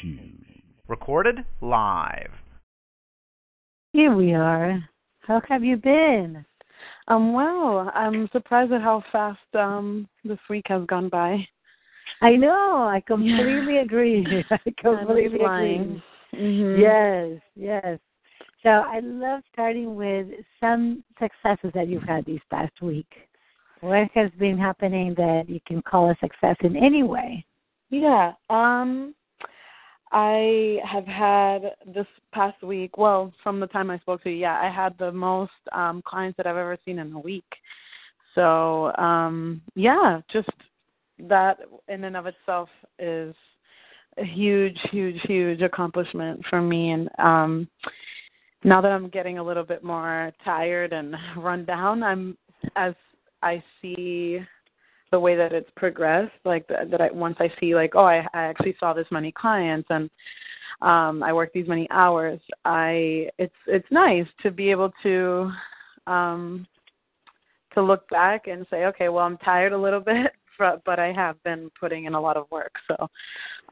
shoes. Recorded live. Here we are. How have you been? Um, well, I'm surprised at how fast um this week has gone by. I know. I completely Yeah. agree. I completely agree. flying. Mhm. Yes, yes. So I love starting with some successes that you've had this past week. What has been happening that you can call a success in any way? Yeah. Um I have had this past week, well, from the time I spoke to you, yeah, I had the most um clients that I've ever seen in a week. So, um yeah, just that in and of itself is a huge, huge, huge accomplishment for me and um now that I'm getting a little bit more tired and run down, I'm as I see the way that it's progressed like that, that I once I see like oh I I actually saw this many clients and um I worked these many hours I it's it's nice to be able to um to look back and say okay well I'm tired a little bit but but I have been putting in a lot of work. So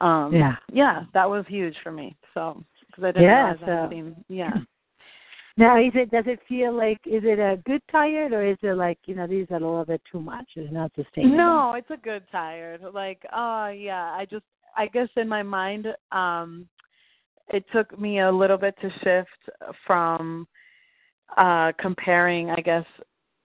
um Yeah. yeah that was huge for me. So because I didn't Yeah, realize so- seen yeah Now, is it does it feel like is it a good tired or is it like you know these are a little bit too much? It's not sustainable. No, it's a good tired. Like, oh yeah, I just I guess in my mind, um it took me a little bit to shift from uh comparing, I guess,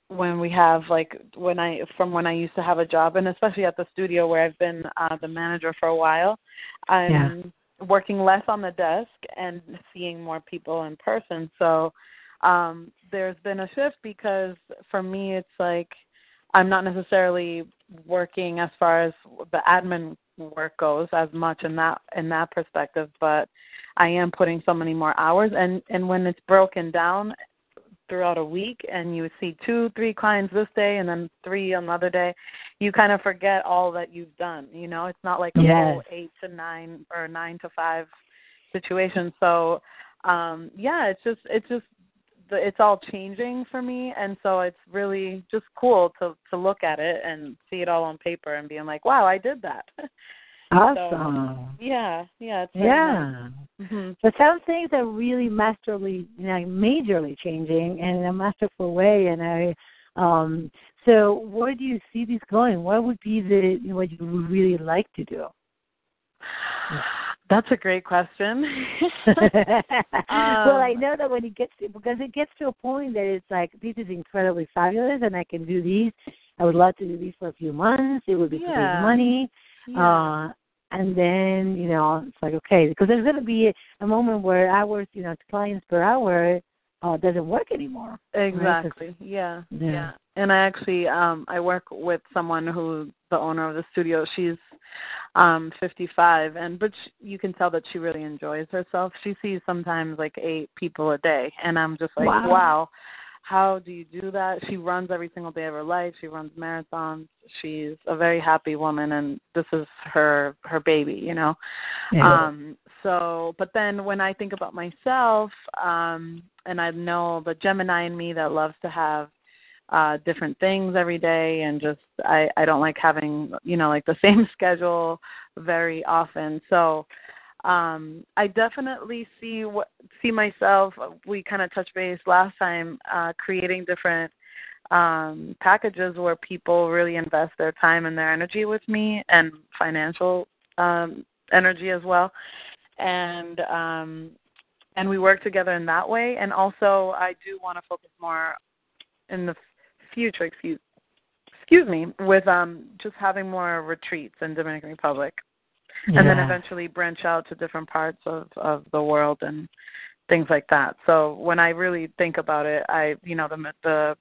when we have like when I from when I used to have a job and especially at the studio where I've been uh the manager for a while. I'm Yeah. Working less on the desk and seeing more people in person. So um there's been a shift because for me it's like I'm not necessarily working as far as the admin work goes as much in that in that perspective, but I am putting so many more hours and and when it's broken down throughout a week and you see two, three clients this day and then three another day, you kind of forget all that you've done. You know, it's not like a Yes. whole eight to nine or nine to five situation. So um yeah, it's just it's just the, it's all changing for me and so it's really just cool to to look at it and see it all on paper and being like wow i did that Awesome. yeah yeah it's very yeah. nice. Mhm. So some things are really masterly, you know, majorly changing in a masterful way. And I, um, so where do you see this going? What would be the what you would really like to do? that's a great question well, I Um, know that when it gets to, because it gets to a point that it's like this is incredibly fabulous, and I can do these. I would love to do these for a few months. It would be Yeah. money. yeah. Uh, and then you know it's like okay because there's going to be a, moment where hours you know clients per hour uh, doesn't work anymore. right? Exactly. Yeah. Yeah. Yeah. And I actually um I work with someone who the owner of the studio. She's um 55 and but sh you can tell that she really enjoys herself. She sees sometimes like 8 people a day and I'm just like, Wow. wow. How do you do that? She runs every single day of her life. She runs marathons. She's a very happy woman and this is her her baby, you know. Yeah. Um, so, but then when I think about myself, um, and I know the Gemini in me that loves to have uh different things every day and just I I don't like having, you know, like the same schedule very often. So, um I definitely see what see myself we kind of touched base last time uh creating different um packages where people really invest their time and their energy with me and financial um energy as well. And um and we work together in that way. And also I do want to focus more in the future excuse excuse me with um just having more retreats in Dominican Republic and then eventually branch out to different parts of of the world and things like that. So when I really think about it, I you know the the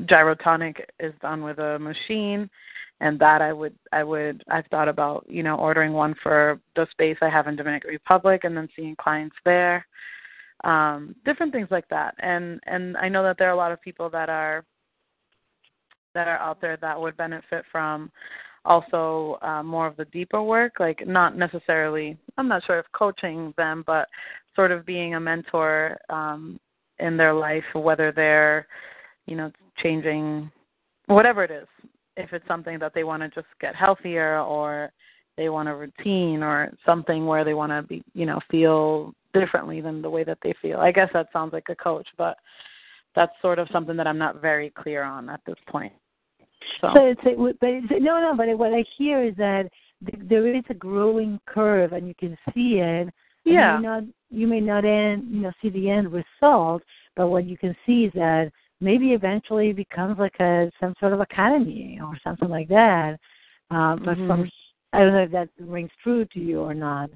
gyrotonic is done with a machine and that I would I would I've thought about, you know, ordering one for the space I have in Dominican Republic and then seeing clients there. Um different things like that. And and I know that there are a lot of people that are that are out there that would benefit from also uh, more of the deeper work, like not necessarily, I'm not sure if coaching them, but sort of being a mentor um, in their life, whether they're, you know, changing whatever it is. If it's something that they want to just get healthier or they want a routine or something where they want to be, you know, feel differently than the way that they feel. I guess that sounds like a coach, but that's sort of something that I'm not very clear on at this point. So, so it's a, but it's, no, no. But what I hear is that there is a growing curve, and you can see it. Yeah. You may not, you may not end, you know, see the end result, but what you can see is that maybe eventually it becomes like a some sort of academy or something like that. Um, but mm-hmm. from I don't know if that rings true to you or not.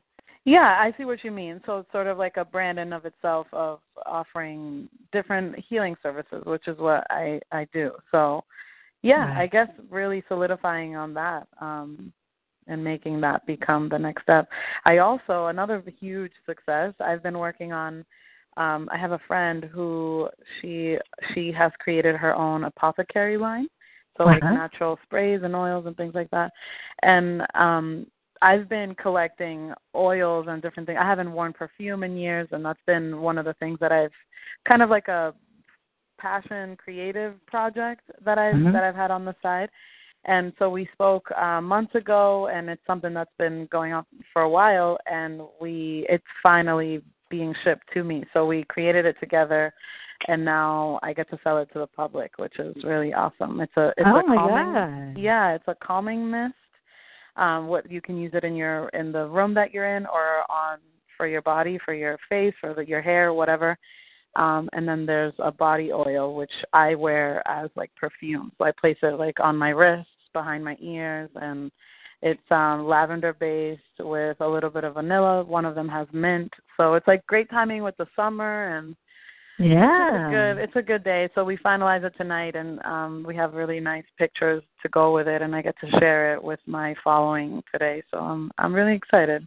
Yeah, I see what you mean. So it's sort of like a brand in of itself of offering different healing services, which is what I I do. So, yeah, right. I guess really solidifying on that um and making that become the next step. I also another huge success I've been working on um I have a friend who she she has created her own apothecary line. So like uh-huh. natural sprays and oils and things like that. And um I've been collecting oils and different things. I haven't worn perfume in years, and that's been one of the things that I've kind of like a passion creative project that I've mm-hmm. that I've had on the side. And so we spoke uh, months ago, and it's something that's been going on for a while, and we it's finally being shipped to me. So we created it together, and now I get to sell it to the public, which is really awesome. It's a it's oh a calming God. yeah, it's a calming mist um, what you can use it in your in the room that you're in or on for your body, for your face, or the, your hair, whatever. Um, and then there's a body oil which I wear as like perfume. So I place it like on my wrists, behind my ears, and it's um lavender based with a little bit of vanilla. One of them has mint. So it's like great timing with the summer and yeah. It's a good it's a good day. So we finalize it tonight and um we have really nice pictures to go with it and I get to share it with my following today. So I'm I'm really excited.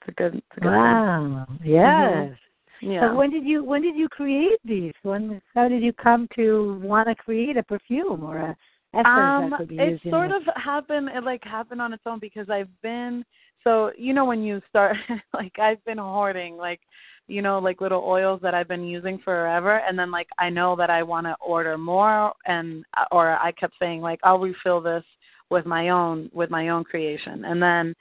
It's a good it's a good Wow. Thing. Yes. Mm-hmm. Yeah. So when did you when did you create these? When how did you come to want to create a perfume or a essence um, that could be it sort of happened it like happened on its own because I've been so you know when you start like I've been hoarding like you know, like little oils that I've been using forever and then like I know that I want to order more and or I kept saying like I'll refill this with my own with my own creation. And then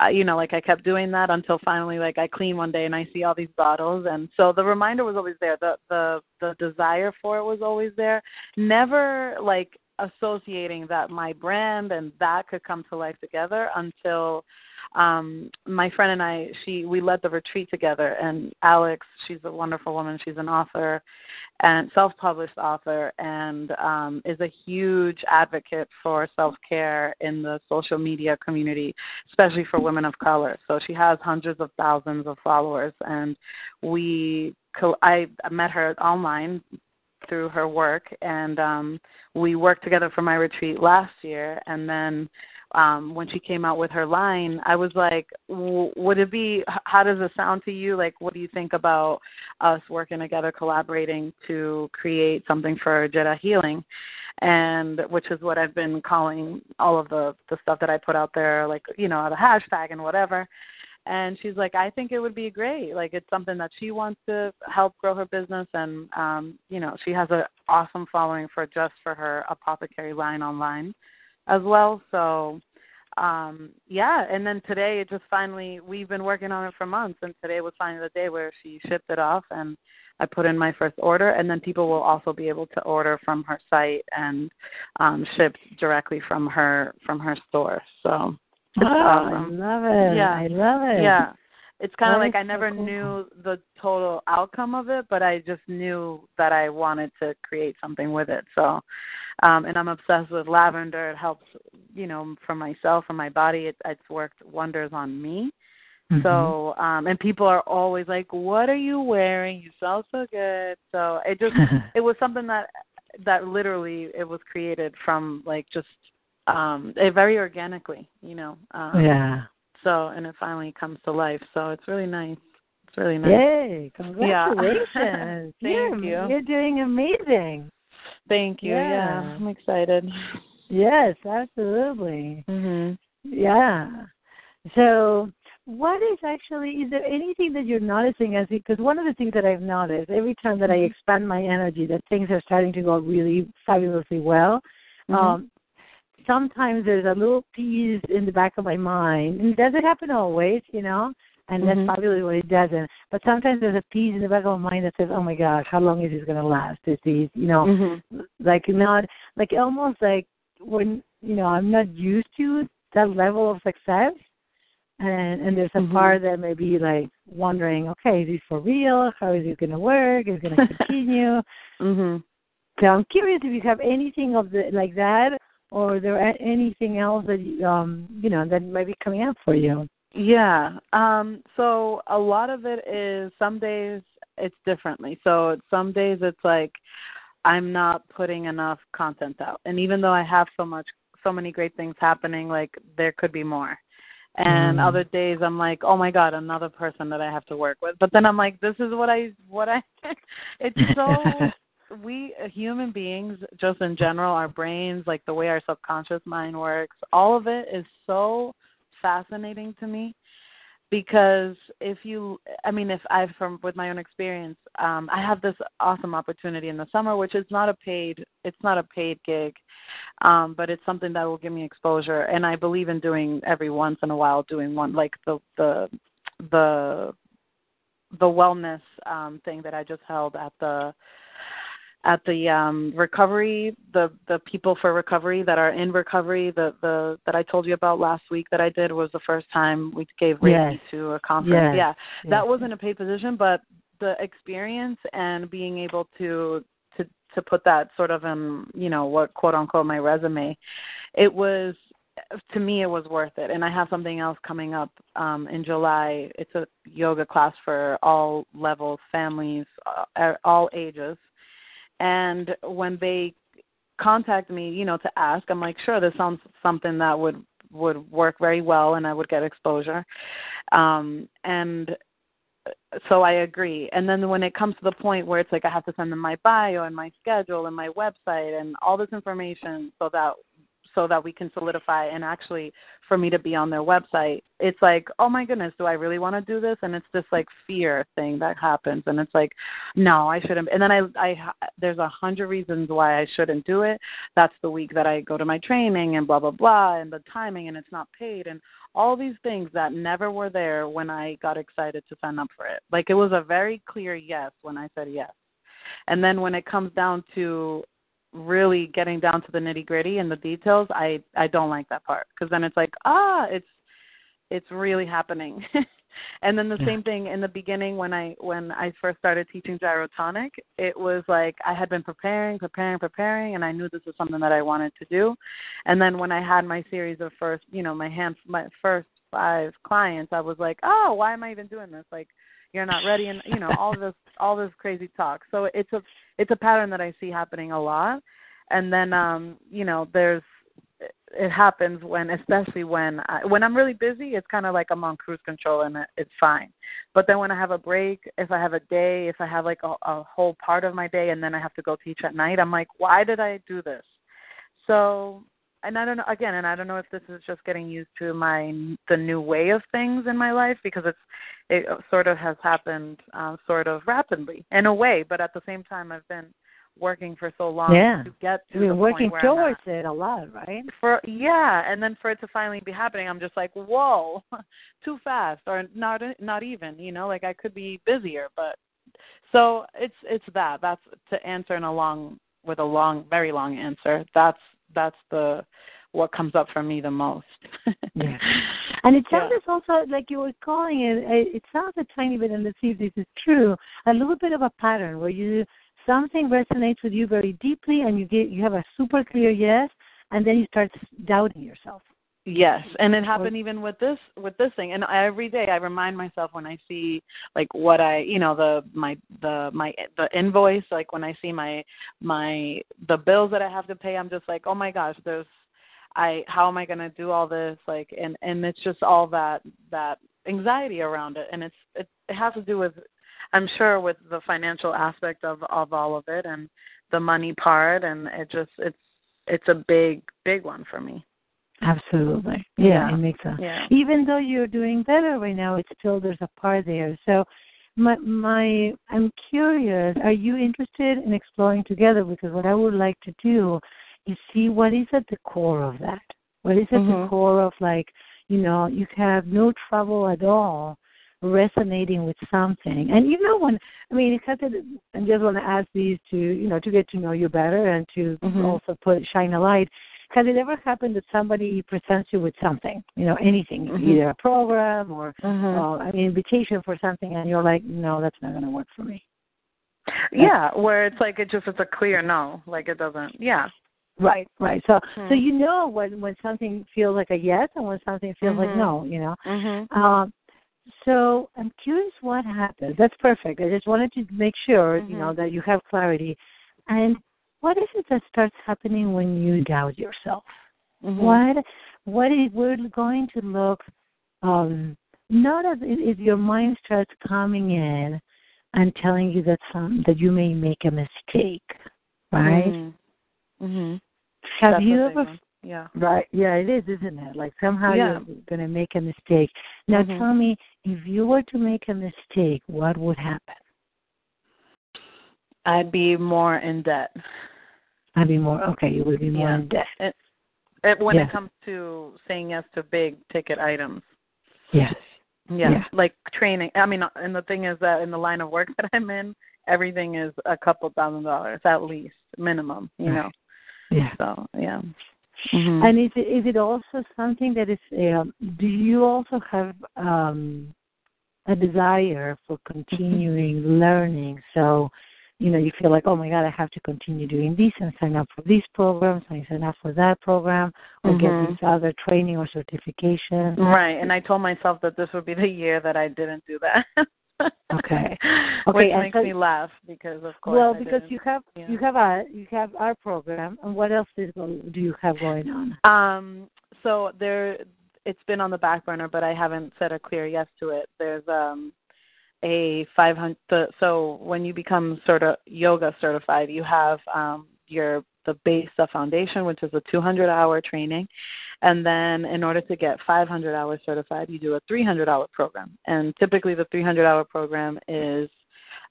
uh, you know, like I kept doing that until finally like I clean one day and I see all these bottles and so the reminder was always there. The the the desire for it was always there. Never like associating that my brand and that could come to life together until um my friend and I she we led the retreat together and Alex she's a wonderful woman she's an author and self-published author and um is a huge advocate for self-care in the social media community especially for women of color. So she has hundreds of thousands of followers and we I met her online through her work and um we worked together for my retreat last year and then um when she came out with her line i was like would it be how does it sound to you? Like what do you think about us working together collaborating to create something for Jetta healing? And which is what i've been calling all of the the stuff that i put out there like you know the hashtag and whatever. And she's like i think it would be great. Like it's something that she wants to help grow her business. And um you know she has an awesome following for just for her apothecary line online as well. So um yeah, and then today it just finally we've been working on it for months and today was finally the day where she shipped it off and I put in my first order and then people will also be able to order from her site and um ship directly from her from her store. So oh, awesome. I love it. Yeah. I love it. Yeah. It's kind of like I is so never cool. knew the total outcome of it, but I just knew that I wanted to create something with it. So, um and I'm obsessed with lavender. It helps, you know, for myself and my body. It, it's worked wonders on me. Mhm. So, um and people are always like, "What are you wearing? You smell so good." So, it just it was something that that literally it was created from like just um it very organically, you know. Um yeah. so and it finally comes to life. So it's really nice. It's really nice. Yay! Yeah. Congratulations! Thank you're, you. You're doing amazing. Thank you. Yeah, Yeah. I'm excited. Yes, absolutely. Mhm. Yeah. So, what is actually? Is there anything that you're noticing as because one of the things that I've noticed every time that I Mhm. expand my energy, that things are starting to go really fabulously well. Mhm. Um, sometimes there's a little piece in the back of my mind, and it doesn't happen always, you know, and Mhm. that's probably what it doesn't. But sometimes there's a piece in the back of my mind that says, "Oh my gosh, how long is this going to last?" This is, you know, Mhm. like not like almost like when you know I'm not used to that level of success, and and there's a Mhm. part that may be like wondering, okay, is this for real? How is it going to work? Is it going to continue? Mhm. So I'm curious if you have anything of the like that, or there anything else that um you know that might be coming up for you. Yeah. Um so a lot of it is some days it's differently. So some days it's like I'm not putting enough content out. And even though I have so much so many great things happening, like there could be more. And Mm. other days I'm like, "Oh my god, another person that I have to work with." But then I'm like, "This is what I what I it's so we human beings just in general our brains like the way our subconscious mind works all of it is so fascinating to me because if you i mean if i from with my own experience um i have this awesome opportunity in the summer which is not a paid it's not a paid gig um but it's something that will give me exposure. And i believe in doing every once in a while doing one like the the the the wellness um thing that i just held at the at the um recovery the the people for recovery that are in recovery the the that I told you about last week that I did was the first time we gave Reiki Yes. to a conference. Yes. Yeah. Yes. That wasn't a paid position but the experience and being able to to to put that sort of in you know what quote unquote my resume it was to me it was worth it and i have something else coming up um in july it's a yoga class for all levels families uh, all ages and when they contact me you know to ask i'm like sure this sounds something that would would work very well and i would get exposure. Um and so i agree. And then when it comes to the point where it's like i have to send them my bio and my schedule and my website and all this information so that so that we can solidify and actually for me to be on their website it's like oh my goodness do i really want to do this? And it's this like fear thing that happens. And it's like no i shouldn't. And then i i there's a hundred reasons why i shouldn't do it. That's the week that i go to my training and blah blah blah and the timing and it's not paid and all these things that never were there when i got excited to sign up for it. Like it was a very clear yes when i said yes. And then when it comes down to really getting down to the nitty gritty and the details i i don't like that part. Because then it's like ah it's it's really happening. And then the Yeah. same thing in the beginning when i when i first started teaching gyrotonic it was like i had been preparing preparing preparing and i knew this was something that i wanted to do. And then when i had my series of first you know my hand my first five clients i was like oh why am i even doing this? Like you're not ready and you know all this all this crazy talk. So it's a it's a pattern that i see happening a lot. And then um you know there's it happens when especially when I, when i'm really busy it's kind of like i'm on cruise control and it, it's fine. But then when i have a break if i have a day if i have like a, a whole part of my day and then i have to go teach at night i'm like why did i do this? So and I don't know again, and I don't know if this is just getting used to my the new way of things in my life because it's it sort of has happened um, sort of rapidly in a way, but at the same time I've been working for so long Yeah. to get to You've the working point where towards it a lot, right? For yeah, and then for it to finally be happening, I'm just like, whoa, too fast, or not not even, you know, like I could be busier, but so it's it's that. That's to answer in a long with a long, very long answer. That's that's the what comes up for me the most. Yeah. And it Yeah. also like you were calling it. It it sounds a tiny bit, and let's see if this is true. A little bit of a pattern where you something resonates with you very deeply, and you get you have a super clear yes, and then you start doubting yourself. Yes, and it happened even with this with this thing. And every day I remind myself when I see like what I, you know, the my the my the invoice, like when I see my my the bills that I have to pay, I'm just like, "Oh my gosh, there's I how am I going to do all this?" like and and it's just all that that anxiety around it and it's it, it has to do with I'm sure with the financial aspect of of all of it and the money part and it just it's it's a big big one for me. Absolutely. Yeah, it makes sense. Yeah. Even though you're doing better right now, it's still there's a part there. So my my I'm curious, are you interested in exploring together? Because what I would like to do you see what is at the core of that. What is at Mhm. the core of like, you know, you have no trouble at all resonating with something. And you know when I mean because it, I just want to ask these to you know to get to know you better and to Mhm. also put shine a light. Has it ever happened that somebody presents you with something, you know, anything, Mhm. either a program or Mhm. uh, an invitation for something, and you're like, no, that's not going to work for me. yeah, where it's like it just it's a clear no, like it doesn't. Yeah. Right, right. So, so Hmm. you know when when something feels like a yes and when something feels like Mhm. no, you know. Mhm. Um, so I'm curious what happens. That's perfect. I just wanted to make sure, you know, Mhm. that you have clarity. And what is it that starts happening when you doubt yourself? Mhm. What what is we're going to look um not as if your mind starts coming in and telling you that some that you may make a mistake, right? Mhm. Mhm. Have That's you ever. Yeah. Right. Yeah, it is, isn't it? Like somehow Yeah. you're going to make a mistake. Now Mhm. tell me, if you were to make a mistake, what would happen? I'd be more in debt. I'd be more okay. You would be more Yeah. in debt. It, it, when Yes. it comes to saying yes to big ticket items. Yes. Yeah, Yeah. like training. I mean, and the thing is that in the line of work that I'm in, everything is a couple thousand dollars at least, minimum. You know. Yeah. So yeah. Mhm. And is it is it also something that is? Um, do you also have um, a desire for continuing learning? So, you know, you feel like, oh my God, I have to continue doing this and sign up for these programs, and sign up for that program, or Mhm. get this other training or certification. Right, and I told myself that this would be the year that I didn't do that. Okay. Which Okay, and makes so- me laugh because of course. Well, because you have Yeah. you have our you have our program, and what else is go, do you have going on? Um, so there, it's been on the back burner, but I haven't said a clear yes to it. There's um a 500. So when you become sort of yoga certified, you have um your the base, the foundation, which is a 200 hour training, and then in order to get 500 hours certified, you do a 300 hour program. And typically, the 300 hour program is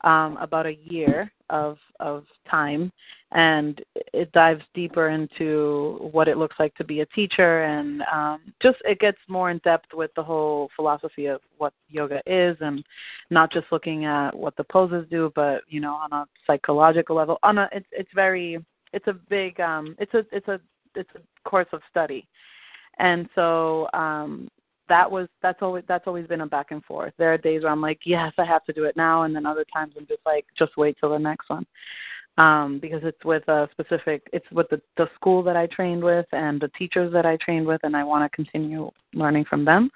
um, about a year of of time, and it dives deeper into what it looks like to be a teacher, and um, just it gets more in depth with the whole philosophy of what yoga is, and not just looking at what the poses do, but you know on a psychological level. On a it's it's very it's a big um it's a it's a it's a course of study, and so um that was that's always that's always been a back and forth. There are days where I'm like, yes, I have to do it now, and then other times I'm just like, just wait till the next one, um, because it's with a specific, it's with the the school that I trained with and the teachers that I trained with, and I want to continue learning from them.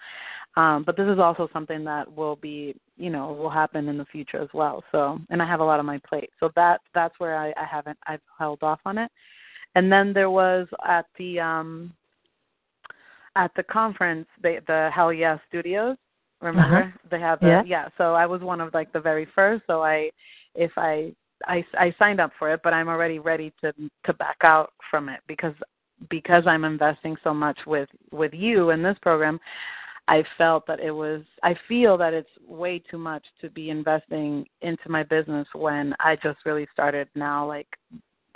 Um, but this is also something that will be, you know, will happen in the future as well. So, and I have a lot on my plate, so that that's where I, I haven't I've held off on it. And then there was at the um at the conference, they, the Hell Yeah Studios. Remember Uh-huh. they have the Yeah. yeah. So I was one of like the very first. So I, if I, I I signed up for it, but I'm already ready to to back out from it because because I'm investing so much with with you in this program. I felt that it was I feel that it's way too much to be investing into my business when I just really started now like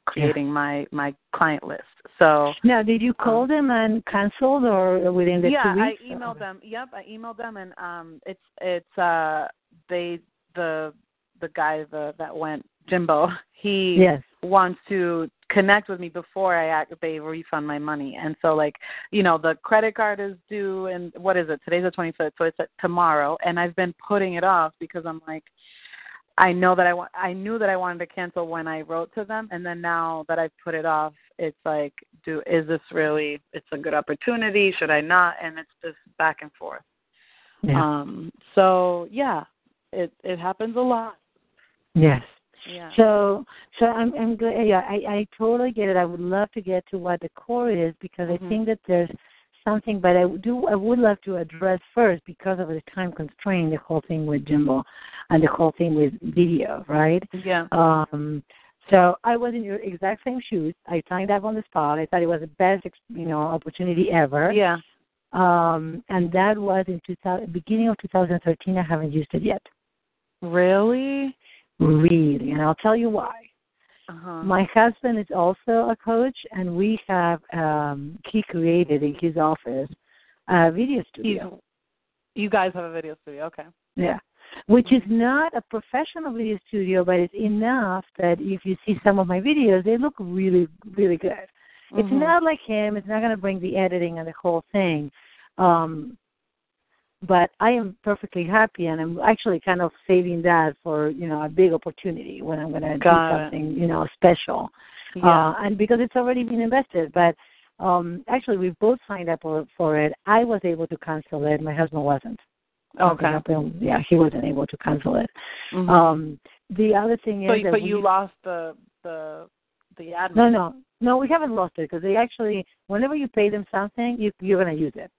creating my my client list. So Now, did you call Um, them and canceled, or within the yeah, two I weeks? emailed them. Yep, I emailed them, and um, it's it's uh they the the guy the that went Jimbo. He Yes. wants to connect with me before I act they refund my money. And so like, you know, the credit card is due and what is it? Today's the 25th, so it's tomorrow and I've been putting it off because I'm like I know that I want I knew that I wanted to cancel when I wrote to them and then now that I've put it off, it's like do is this really it's a good opportunity? Should I not? And it's just back and forth. Yeah. Um so yeah, it it happens a lot. yes. Yeah. So, so I'm, I'm good. Yeah, I, I totally get it. I would love to get to what the core is because Mhm. I think that there's something, but I do, I would love to address first because of the time constraint, the whole thing with Jimbo, and the whole thing with video, right? yeah. Um, so I was in your exact same shoes. I signed up on the spot. I thought it was the best, you know, opportunity ever. Yeah. Um, and that was in 2000, beginning of 2013. I haven't used it yet. Really? Really, and I'll tell you why. Uh-huh. My husband is also a coach, and we have um he created in his office a video studio. He's, you guys have a video studio, okay. Yeah. Which is not a professional video studio, but it's enough that if you see some of my videos, they look really, really good. It's Mhm. not like him. It's not going to bring the editing and the whole thing. Um, but I am perfectly happy, and I'm actually kind of saving that for you know a big opportunity when I'm going to do something you know special. Yeah. Uh, and because it's already been invested, but um actually we both signed up for, for it. I was able to cancel it. My husband wasn't. okay. Yeah, he wasn't able to cancel it. Mhm. Um the other thing is that but we, you lost the the the admin. no, no, no. We haven't lost it because they actually, whenever you pay them something, you you're gonna use it.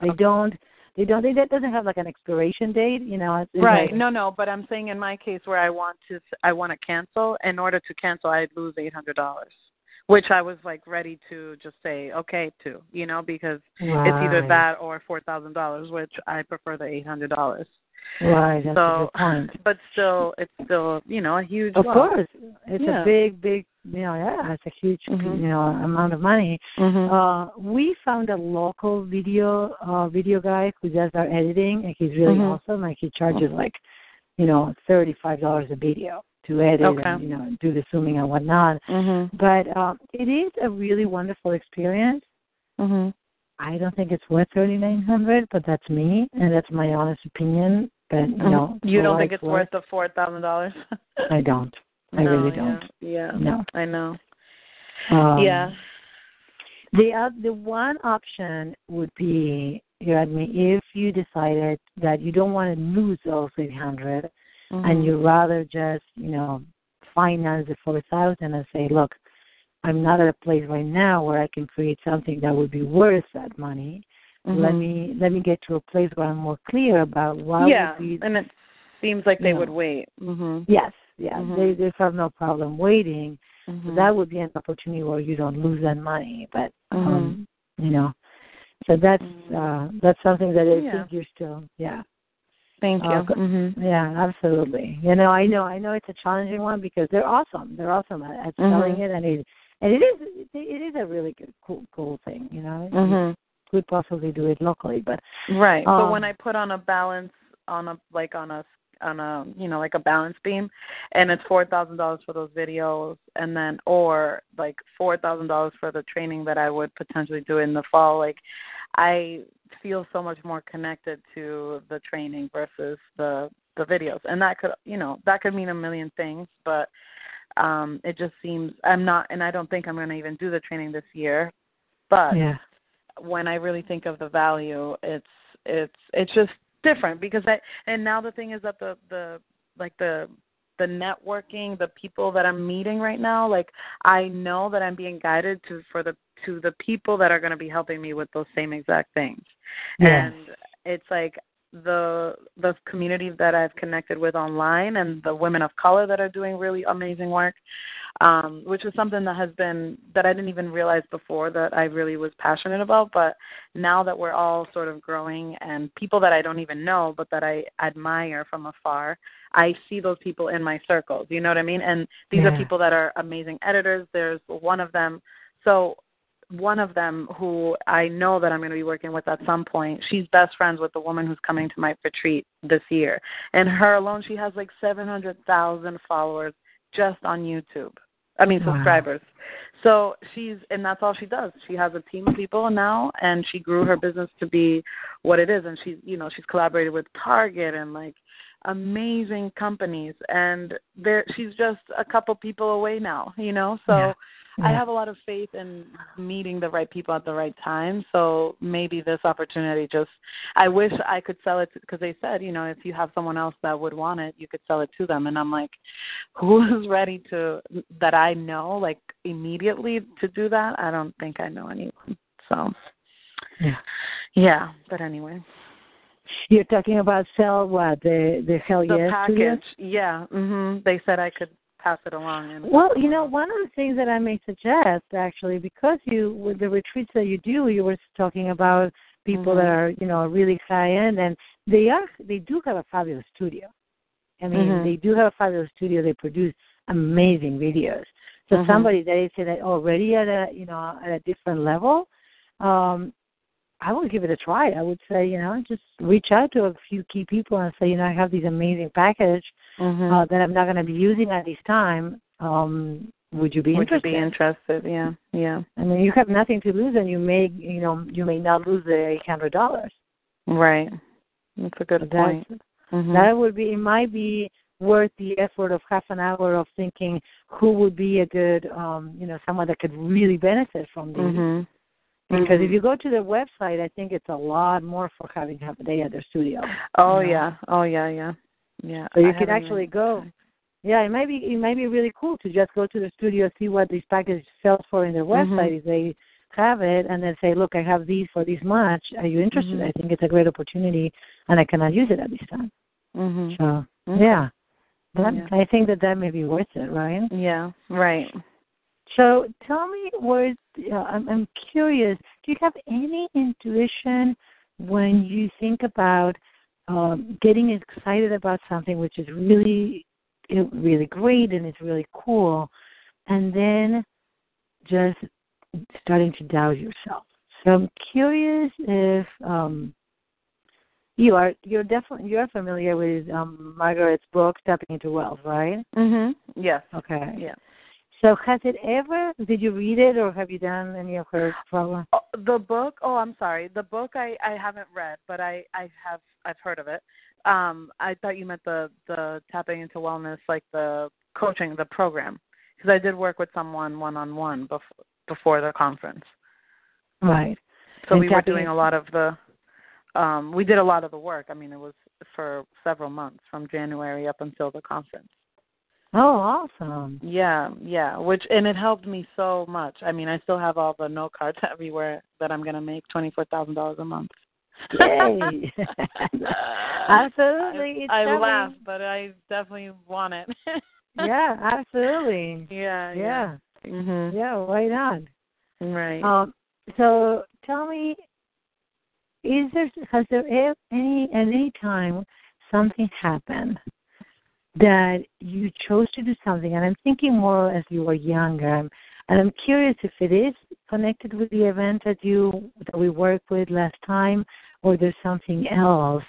They Okay. don't. They don't. They, that doesn't have like an expiration date. You know. It's, Right. No, no, but I'm saying in my case where I want to I want to cancel, in order to cancel I'd lose $800, which I was like ready to just say okay to, you know, because it's either that or $4,000, which I prefer the $800. Right. That's a So, good point. but still it's still, you know, a huge Of loss. course, it's Yeah. a big, big. You know, yeah, it's a huge, Mhm. you know, amount of money. Mhm. Uh, we found a local video uh video guy who does our editing, and he's really Mhm. awesome. Like he charges like, you know, thirty five dollars a video to edit Okay. and you know do the zooming and whatnot. Mhm. But um, it is a really wonderful experience. Mhm. I don't think it's worth thirty nine hundred, but that's me, and that's my honest opinion. But you know, Mm-hmm. you don't think it's worth the four thousand dollars? I don't. I no, really yeah. don't. Yeah. No. I know. Um, yeah. The the one option would be, you know, me if you decided that you don't want to lose those eight hundred, Mhm. and you rather just, you know, finance the four thousand and say, look, I'm not at a place right now where I can create something that would be worth that money. Let Mhm. me let me get to a place where I'm more clear about why yeah, would be. and it seems like they Yeah. would wait. Mhm. yes, yeah, Mhm. they they have no problem waiting. So Mhm. that would be an opportunity where you don't lose that money, but um, Mhm. you know, so that's Mhm. uh that's something that I Yeah. think you're still yeah Thank you. uh, Mhm. yeah absolutely. You know, I know I know it's a challenging one because they're awesome. They're awesome at, at selling Mhm. it, and it and it is it is a really good cool cool thing. You know, you Mhm. could possibly do it locally, but Right. but Um, when I put on a balance on a like on a on a you know like a balance beam, and it's four thousand dollars for those videos, and then or like four thousand dollars for the training that I would potentially do in the fall. Like I feel so much more connected to the training versus the the videos, and that could you know that could mean a million things, but um it just seems I'm not, and I don't think I'm going to even do the training this year, but yeah, when I really think of the value, it's it's it's just different because I and now the thing is that the the like the the networking, the people that I'm meeting right now, like I know that I'm being guided to for the to the people that are going to be helping me with those same exact things. Yes. And it's like the the community that I've connected with online and the women of color that are doing really amazing work um, which is something that has been that I didn't even realize before that I really was passionate about. But now that we're all sort of growing and people that I don't even know, but that I admire from afar, I see those people in my circles. You know what I mean? And these are people that are amazing editors. There's one of them. So one of them who I know that I'm going to be working with at some point, she's best friends with the woman who's coming to my retreat this year. And her alone, she has like 700,000 followers just on YouTube. I mean, Wow. subscribers. So she's, and that's all she does. She has a team of people now, and she grew her business to be what it is. And she's, you know, she's collaborated with Target and like amazing companies. And there, she's just a couple people away now, you know. So Yeah. I have a lot of faith in meeting the right people at the right time. So maybe this opportunity just, I wish I could sell it because they said, you know, if you have someone else that would want it, you could sell it to them. And I'm like, who is ready to, that I know, like immediately to do that? I don't think I know anyone. So, yeah. yeah. But anyway, You're talking about sell what the the hell the yes package, yeah. Mhm. They said I could pass it along. And Well, you know, one of the things that I may suggest actually, because you with the retreats that you do, you were talking about people that Mhm. are you know really high end, and they are they do have a fabulous studio. I mean, Mhm. they do have a fabulous studio. They produce amazing videos. So Mhm. somebody that is at- already at a you know at a different level, um, I would give it a try. I would say you know just reach out to a few key people and say you know I have this amazing package Mhm. uh, that I'm not going to be using at this time. Um, would you be Would you be interested? Yeah, yeah. I mean, you have nothing to lose, and you may you know you may not lose the eight hundred dollars. Right. That's a good That's point. Mhm. that would be it might be worth the effort of half an hour of thinking who would be a good um you know someone that could really benefit from these Mhm. Because if Mhm. you go to their website i think it's a lot more for having a day at their studio Oh you know. yeah. Oh yeah, yeah. Yeah. so you I could actually go yeah it might be it might be really cool to just go to the studio see what this package sells for in their website if they have it and then say look i have these for this much are you interested Mhm. i think it's a great opportunity and i cannot use it at this time Mhm. so Mhm. yeah that, Yeah. i think that that may be worth it right Yeah. Right. So tell me, where uh, I'm, I'm curious. Do you have any intuition when you think about um, getting excited about something which is really, really great and it's really cool, and then just starting to doubt yourself? So I'm curious if um, you are you're definitely you're familiar with um, Margaret's book, Tapping into Wealth, right? Mhm. Yes. Okay. Yeah. So has it ever? Did you read it, or have you done any of her program? Oh, the book oh i'm sorry the book i i haven't read but i i have i've heard of it um i thought you meant the the tapping into wellness like the coaching the program because i did work with someone one on one before before the conference Right. so And we were doing a lot of the um we did a lot of the work i mean it was for several months from january up until the conference Oh, awesome. yeah yeah which and it helped me so much i mean i still have all the note cards everywhere that i'm going to make twenty four thousand dollars a month Yay. absolutely. It's I, I laugh, but I definitely want it. Yeah, absolutely. yeah, Yeah. Mhm. Yeah, why not? Right. Um, so tell me, is there has there any at any time something happened that you chose to do something? And I'm thinking more as you were younger, and I'm curious if it is connected with the event that you that we worked with last time, or there's something else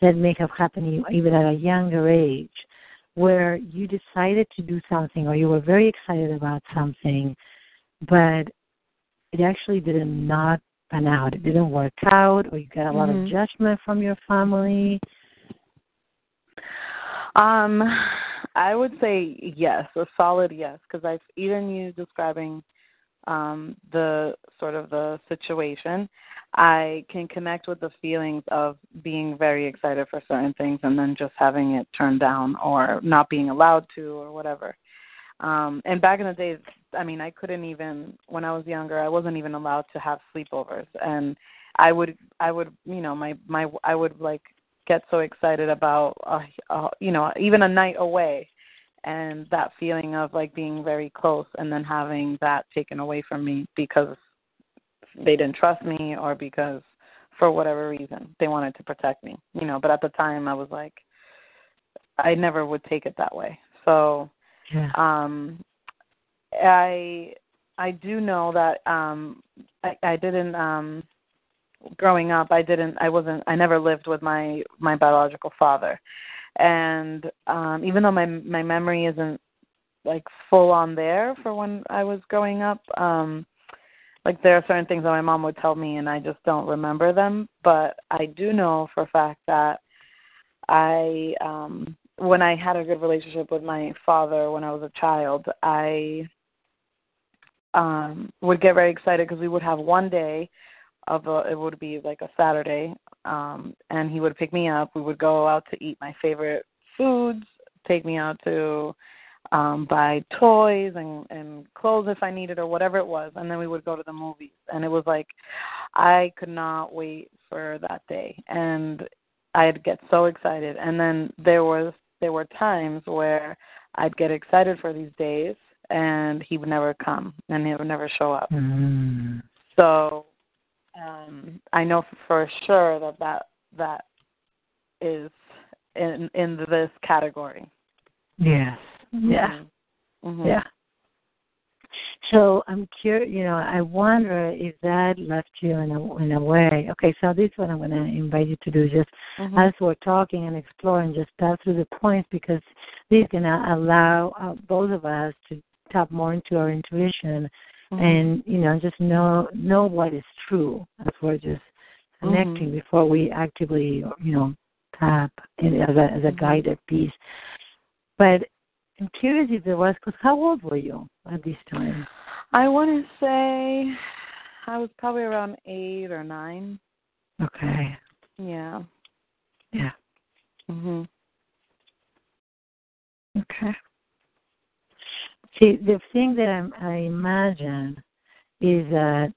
that may have happened even at a younger age, where you decided to do something or you were very excited about something, but it actually did not pan out. It didn't work out, or you got a lot of Mhm. judgment from your family. Um, I would say yes, a solid yes, because I've even you describing um the sort of the situation, I can connect with the feelings of being very excited for certain things and then just having it turned down or not being allowed to or whatever. Um and back in the days, I mean, I couldn't even when I was younger, I wasn't even allowed to have sleepovers and I would I would, you know, my my I would like get so excited about uh, uh you know, even a night away and that feeling of like being very close and then having that taken away from me because they didn't trust me or because for whatever reason they wanted to protect me you know but at the time i was like i never would take it that way so Yeah. um i i do know that um i i didn't um growing up i didn't i wasn't i never lived with my my biological father. And um even though my my memory isn't like full on there for when i was growing up um like there are certain things that my mom would tell me and i just don't remember them. But i do know for a fact that i um when i had a good relationship with my father when i was a child i um would get very excited because we would have one day of a it would be like a saturday um and he would pick me up. We would go out to eat my favorite foods take me out to um buy toys and and clothes if i needed or whatever it was and then we would go to the movies. And it was like i could not wait for that day. And i'd get so excited. And then there was there were times where i'd get excited for these days and he would never come and he would never show up. Mm. so um i know for sure that that that is in in this category Yes. Yeah. Mhm. Mhm. Yeah. So I'm curious, you know, I wonder if that left you in a in a way. Okay, so this is what I'm going to invite you to do. Just Mhm. as we're talking and exploring, just pass through the points because this is going to allow uh, both of us to tap more into our intuition Mhm. and you know just know know what is true as we're just connecting Mhm. before we actively you know tap in as a as a Mhm. guided piece. But I'm curious if there was because how old were you at this time? I want to say I was probably around eight or nine. Okay. Yeah. Yeah. Mhm. Okay. See, the thing that I'm, I imagine is that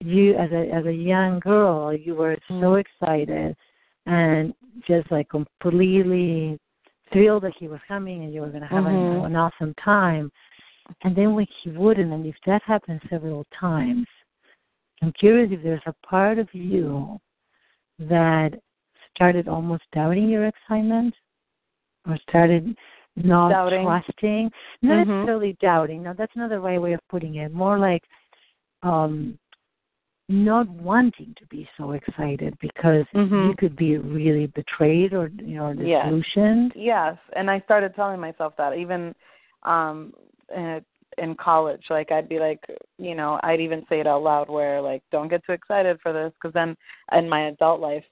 you, as a as a young girl, you were so Mhm. excited and just like completely thrilled that he was coming and you were going to have an, Mhm. an awesome time. And then when he wouldn't, and if that happened several times, I'm curious if there's a part of you that started almost doubting your excitement or started not Doubting. trusting not Mhm. necessarily doubting no that's another right way of putting it more like um not wanting to be so excited because Mhm. you could be really betrayed or you know disillusioned Yes, and I started telling myself that even um in, in college, like I'd be like, you know, I'd even say it out loud where like, don't get too excited for this, because then in my adult life,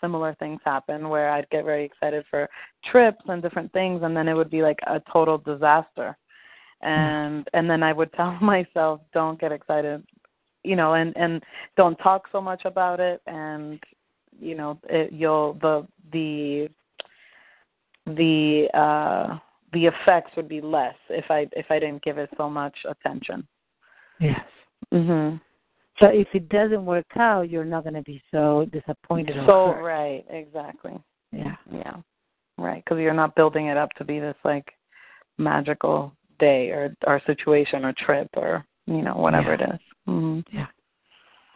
similar things happen where I'd get very excited for trips and different things, and then it would be like a total disaster, and and then I would tell myself, don't get excited, you know, and and don't talk so much about it, and you know, it, you'll the the the uh the effects would be less if I if I didn't give it so much attention. yes Mhm. So if it doesn't work out you're not going to be so disappointed So right, exactly. yeah Yeah. Right, cuz you're not building it up to be this like magical day or or situation or trip or you know whatever Yeah. it is. Mhm. Yeah.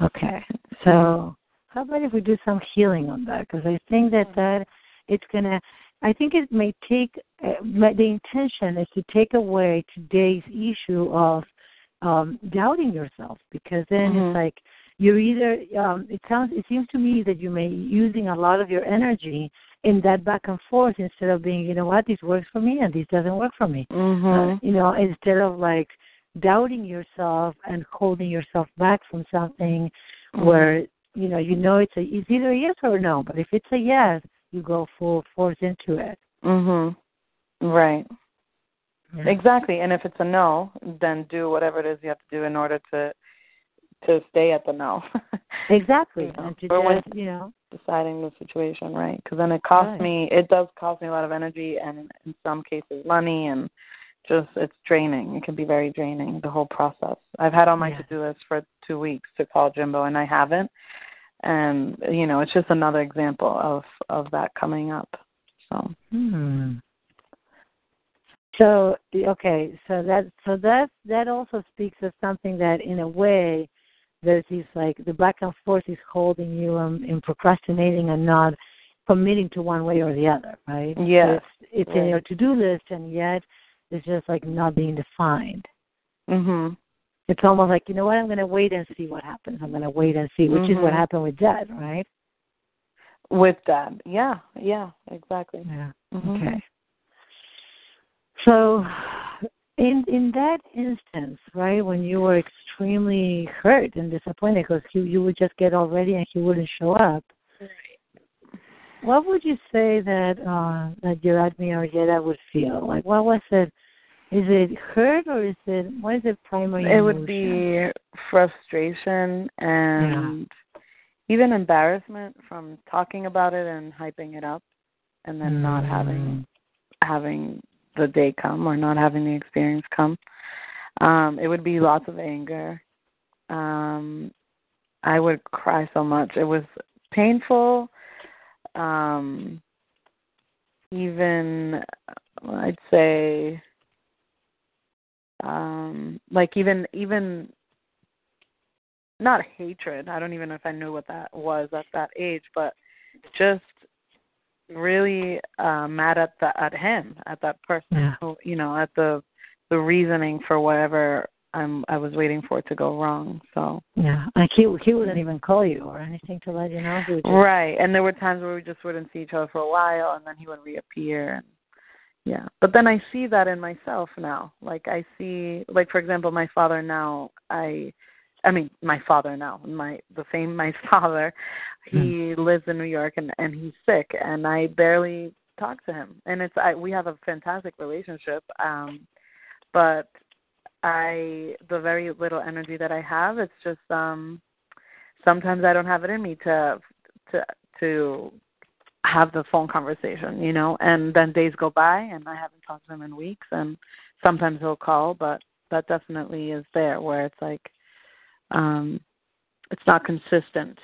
Okay. So how about if we do some healing on that? Because I think that that it's gonna. I think it may take. Uh, my- the intention is to take away today's issue of um doubting yourself, because then Mhm. it's like you're either. Um, it sounds. It seems to me that you may be using a lot of your energy in that back and forth instead of being, you know what, this works for me and this doesn't work for me. Uh, Mhm. you know, instead of like doubting yourself and holding yourself back from something Mhm. where you know you know it's a it's either a yes or a no. But if it's a yes, you go full force into it. Mhm. Right. Exactly. And if it's a no, then do whatever it is you have to do in order to to stay at the no. Exactly. You know, And to or when- just you know deciding the situation, right? Because then it costs Right. me. It does cost me a lot of energy, and in some cases, money, and just it's draining. It can be very draining. The whole process. I've had on my Yeah. to-do list for two weeks to call Jimbo, and I haven't. And you know, it's just another example of of that coming up. So. Hmm. So okay, so that so that that also speaks of something that in a way there's these like the back and forth is holding you um, in procrastinating and not committing to one way or the other, right? Yes, it's it's in your to do list and yet it's just like not being defined. Mhm. It's almost like, you know what, I'm gonna wait and see what happens. I'm gonna wait and see, which is what Mhm. happened with Dad, right? With that, yeah, yeah, exactly. Yeah. Mhm. Okay. So, in in that instance, right, when you were extremely hurt and disappointed because you you would just get all ready and he wouldn't show up, Right. what would you say that uh that your or Yeda would feel? Like, what was it? Is it hurt or is it what is it primary? It would be frustration and even embarrassment from talking about it and hyping it up and then not having having the day come or not having the experience come. Um, it would be lots of anger. Um, I would cry so much. It was painful. Um, even I'd say um like even even not hatred. I don't even know if I knew what that was at that age, but just really uh mad at the at him, at that person Yeah. who you know, at the the reasoning for whatever I'm I was waiting for it to go wrong. So yeah, like he he wouldn't even call you or anything to let you know. Just, right, and there were times where we just wouldn't see each other for a while, and then he would reappear. And yeah, but then I see that in myself now. Like I see, like for example, my father now. I, I mean, my father now. My the same my father. He Mm. lives in New York and and he's sick, and I barely talk to him. And it's I we have a fantastic relationship. Um, but I the very little energy that I have, it's just um sometimes I don't have it in me to to to have the phone conversation, you know, and then days go by and I haven't talked to him in weeks and sometimes he'll call, but that definitely is there where it's like um it's not consistent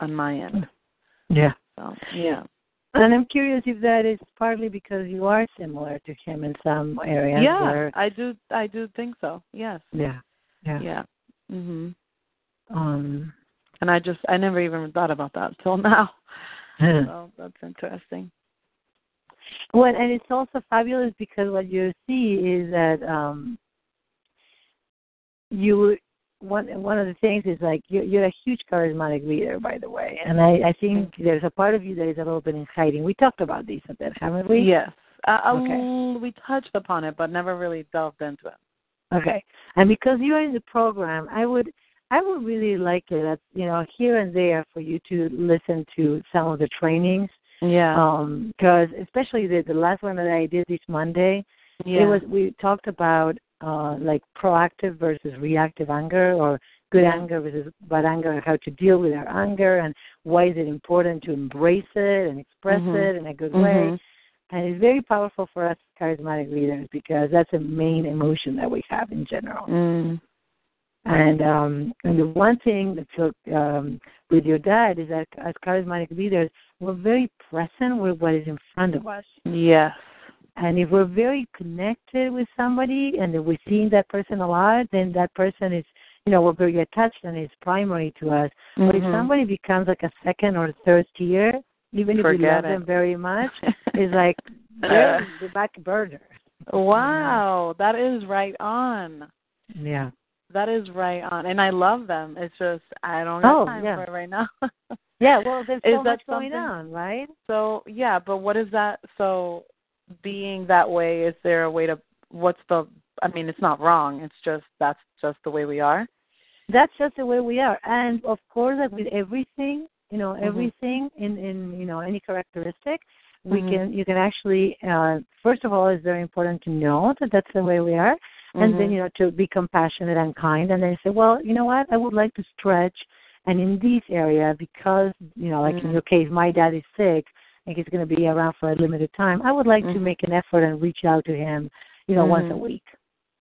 on my end. yeah. So yeah. And I'm curious if that is partly because you are similar to him in some areas. Yeah, Where, I do I do think so. Yes. yeah. Yeah. Yeah. Mhm. Um. And I just I never even thought about that till now. So that's interesting. Well, and it's also fabulous because what you see is that um you one one of the things is like you're, you're a huge charismatic leader, by the way, and I I think there's a part of you that is a little bit in hiding. We talked about this a bit, haven't we? Yes. Uh, a Okay. we touched upon it, but never really delved into it. Okay. And because you are in the program, I would I would really like it that you know here and there for you to listen to some of the trainings. Yeah. Um, because especially the the last one that I did this Monday, yeah. it was we talked about uh like proactive versus reactive anger or good anger versus bad anger and how to deal with our anger and why is it important to embrace it and express Mhm. it in a good way. Mhm. And it's very powerful for us charismatic leaders because that's a main emotion that we have in general. Mm. And um and the one thing that took um with your dad is that as charismatic leaders we're very present with what is in front of us. Yes. And if we're very connected with somebody and we're seeing that person a lot, then that person is you know, we're very attached and is primary to us. But if Mhm. somebody becomes like a second or third tier, even if we love it. them very much, it's like Uh. they're the back burner. Wow, that is right on. Yeah. That is right on, and I love them. It's just I don't have Oh, time yeah. for it right now. Yeah, well there's Is so that much going on, right? so yeah, but what is that? So being that way, is there a way to? What's the? I mean, it's not wrong. It's just that's just the way we are. that's just the way we are and of course like with everything you know Mhm. everything in in you know any characteristic we Mhm. can you can actually uh first of all it's very important to know that that's the way we are and then Mhm. you know to be compassionate and kind and then say well you know what i would like to stretch and in this area because you know like in Mhm. your case my dad is sick and he's going to be around for a limited time i would like to Mhm. make an effort and reach out to him you know once a Mhm. week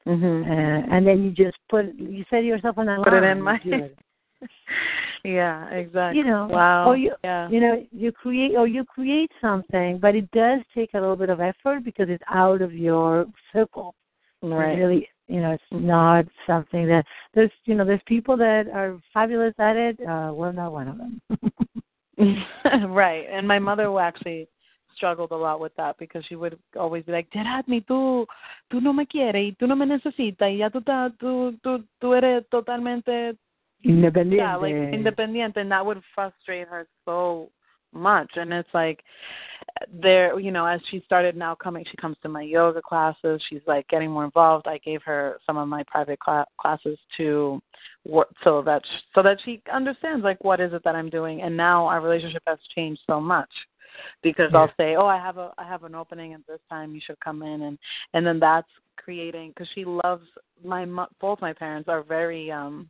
Mhm. uh, and then you just put you set yourself an alarm Put it in my. yeah, exactly. you know Wow. or you yeah. you know you create or you create something but it does take a little bit of effort because it's out of your circle right. really you know it's not something that there's you know there's people that are fabulous at it uh we're not one of them right. And my mother will actually struggled a lot with that because she would always be like, Yeradmi, tú, tú no me quieres y tú no me necesitas y ya tú, ta- tú, tú, tú eres totalmente independiente yeah, like independiente, and that would frustrate her so much. And it's like there, you know, as she started now coming, she comes to my yoga classes. She's like getting more involved. I gave her some of my private cla- classes to work so that so that she understands like what is it that I'm doing. And now our relationship has changed so much because Yeah. I'll say, "Oh, I have a I have an opening at this time. You should come in," and and then that's creating because she loves my both my parents are very um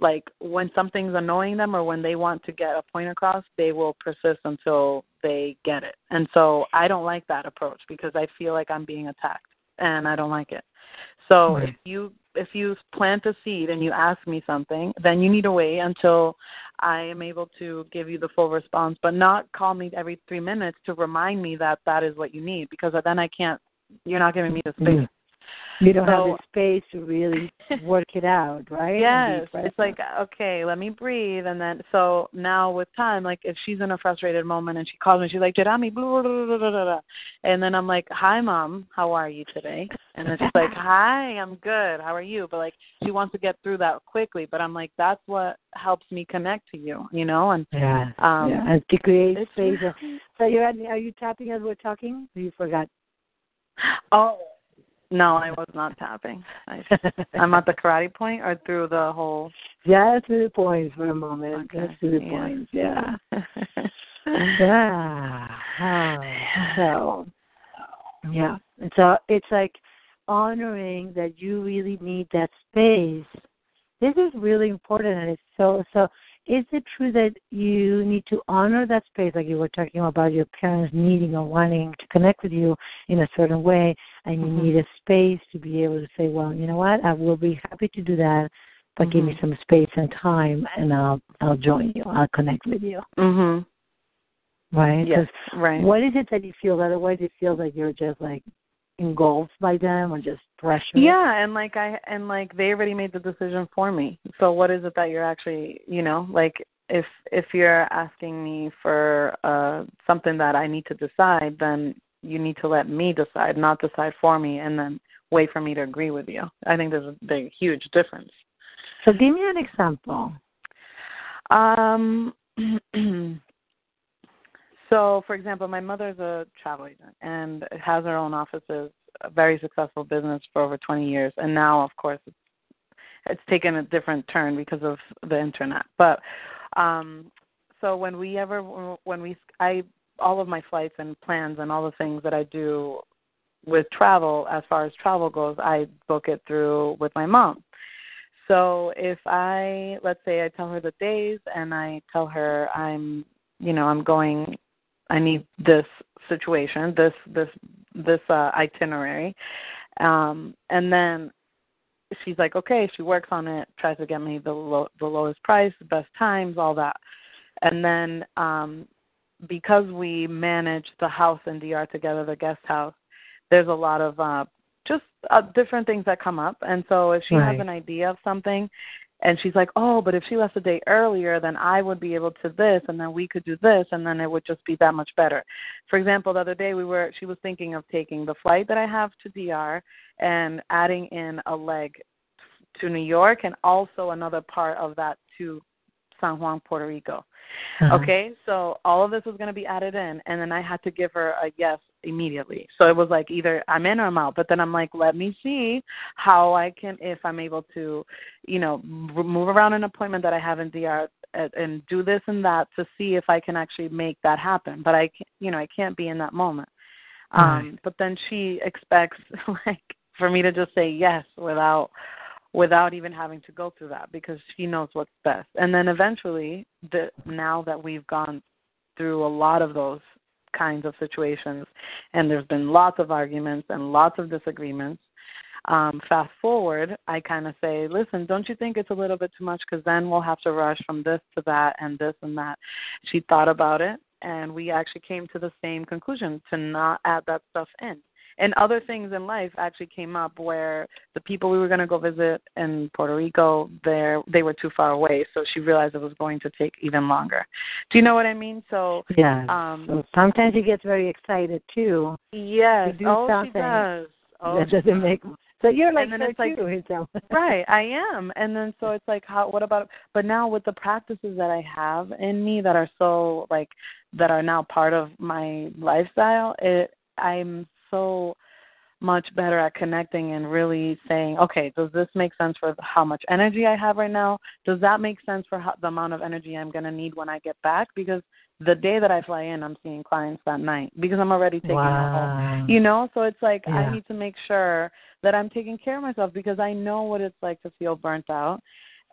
like when something's annoying them or when they want to get a point across, they will persist until they get it. And so I don't like that approach because I feel like I'm being attacked and I don't like it. So Right. if you if you plant a seed and you ask me something, then you need to wait until I am able to give you the full response, but not call me every 3 minutes to remind me that that is what you need because then I can't you're not giving me the space. You don't So- have the space to really work it out, right? Yes, it's like okay, let me breathe, and then so now with time, like if she's in a frustrated moment and she calls me, she's like, "Jerami," blah, blah, blah, blah, blah, blah. and then I'm like, "Hi, mom, how are you today?" And then she's like, "Hi, I'm good. How are you?" But like she wants to get through that quickly, but I'm like, that's what helps me connect to you, you know, and yeah, um, yeah, and to create space. So you're at, are you tapping as we're talking? Or you forgot? oh no, I was not tapping. I, I'm at the karate point or through the whole. Yeah, to the points for a moment. Okay, to the yeah. points. Yeah. Yeah. Oh, so yeah. And so it's like honoring that you really need that space. This is really important and it's so so is it true that you need to honor that space like you were talking about your parents needing or wanting to connect with you in a certain way and you Mhm. need a space to be able to say, Well, you know what, I will be happy to do that but give me Mhm. some space and time and I'll I'll join you. I'll connect with you. mhm. Right? Yes. Right. What is it that you feel? Otherwise, it feels like you're just like engulfed by them or just pressure. Yeah, and like I and like they already made the decision for me. So what is it that you're actually, you know, like if if you're asking me for uh something that I need to decide, then you need to let me decide, not decide for me and then wait for me to agree with you. I think there's a big huge difference. So give me an example. Um so for example, my mother's a travel agent and has her own offices, a very successful business for over 20 years and now of course it's it's taken a different turn because of the internet. But um so when we ever when we I all of my flights and plans and all the things that I do with travel as far as travel goes, I book it through with my mom. So if I let's say I tell her the days and I tell her I'm you know, I'm going I need this situation, this this this uh itinerary. Um and then she's like, okay, she works on it, tries to get me the low, the lowest price, the best times, all that. And then um because we manage the house in DR together, the guest house, there's a lot of uh just uh, different things that come up. And so if she Right. has an idea of something and she's like, "Oh, but if she left a day earlier, then I would be able to this and then we could do this and then it would just be that much better." For example, the other day we were she was thinking of taking the flight that I have to DR and adding in a leg to New York and also another part of that to San Juan, Puerto Rico. Uh-huh. Okay, so all of this was going to be added in, and then I had to give her a yes immediately. So it was like either I'm in or I'm out. But then I'm like, let me see how I can, if I'm able to, you know, move around an appointment that I have in DR and, and do this and that to see if I can actually make that happen. But I, can't, you know, I can't be in that moment. Um, but then she expects like for me to just say yes without without even having to go through that because she knows what's best. And then eventually, the now that we've gone through a lot of those kinds of situations, and there's been lots of arguments and lots of disagreements. Um, fast forward, I kind of say, listen, don't you think it's a little bit too much? Because then we'll have to rush from this to that and this and that. She thought about it, and we actually came to the same conclusion to not add that stuff in and other things in life actually came up where the people we were going to go visit in Puerto Rico, there they were too far away, so she realized it was going to take even longer. Do you know what I mean? So, Yeah. um, so sometimes she gets very excited too. yes, to do oh, something she does. Oh, that doesn't does. make so you're like And then it's like- too. right i am and then so it's like how what about but now with the practices that i have in me that are so like that are now part of my lifestyle it i'm so much better at connecting and really saying okay does this make sense for how much energy i have right now? Does that make sense for how, the amount of energy i'm going to need when i get back? Because the day that i fly in i'm seeing clients that night because i'm already taking them home. You know? So it's like i need to make sure that i'm taking care of myself because i know what it's like to feel burnt out.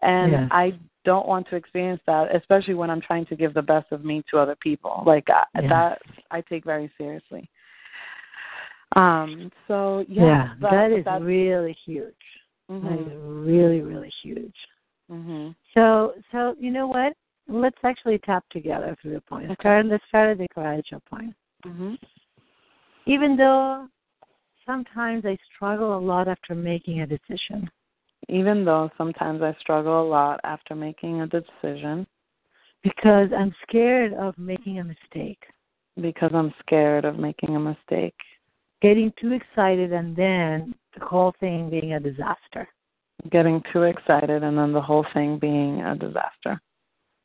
And Yes. i don't want to experience that especially when i'm trying to give the best of me to other people. Like Yes. that i take very seriously um so yeah, yeah, but that is that's, really huge. That mhm, is really, really huge. mhm. So, so you know what? Let's actually tap together through the points. Okay. Start, let's start at the karate point. Mhm. Even though sometimes I struggle a lot after making a decision. Even though sometimes I struggle a lot after making a decision. Because I'm scared of making a mistake. Because I'm scared of making a mistake. Getting too excited and then the whole thing being a disaster. Getting too excited and then the whole thing being a disaster.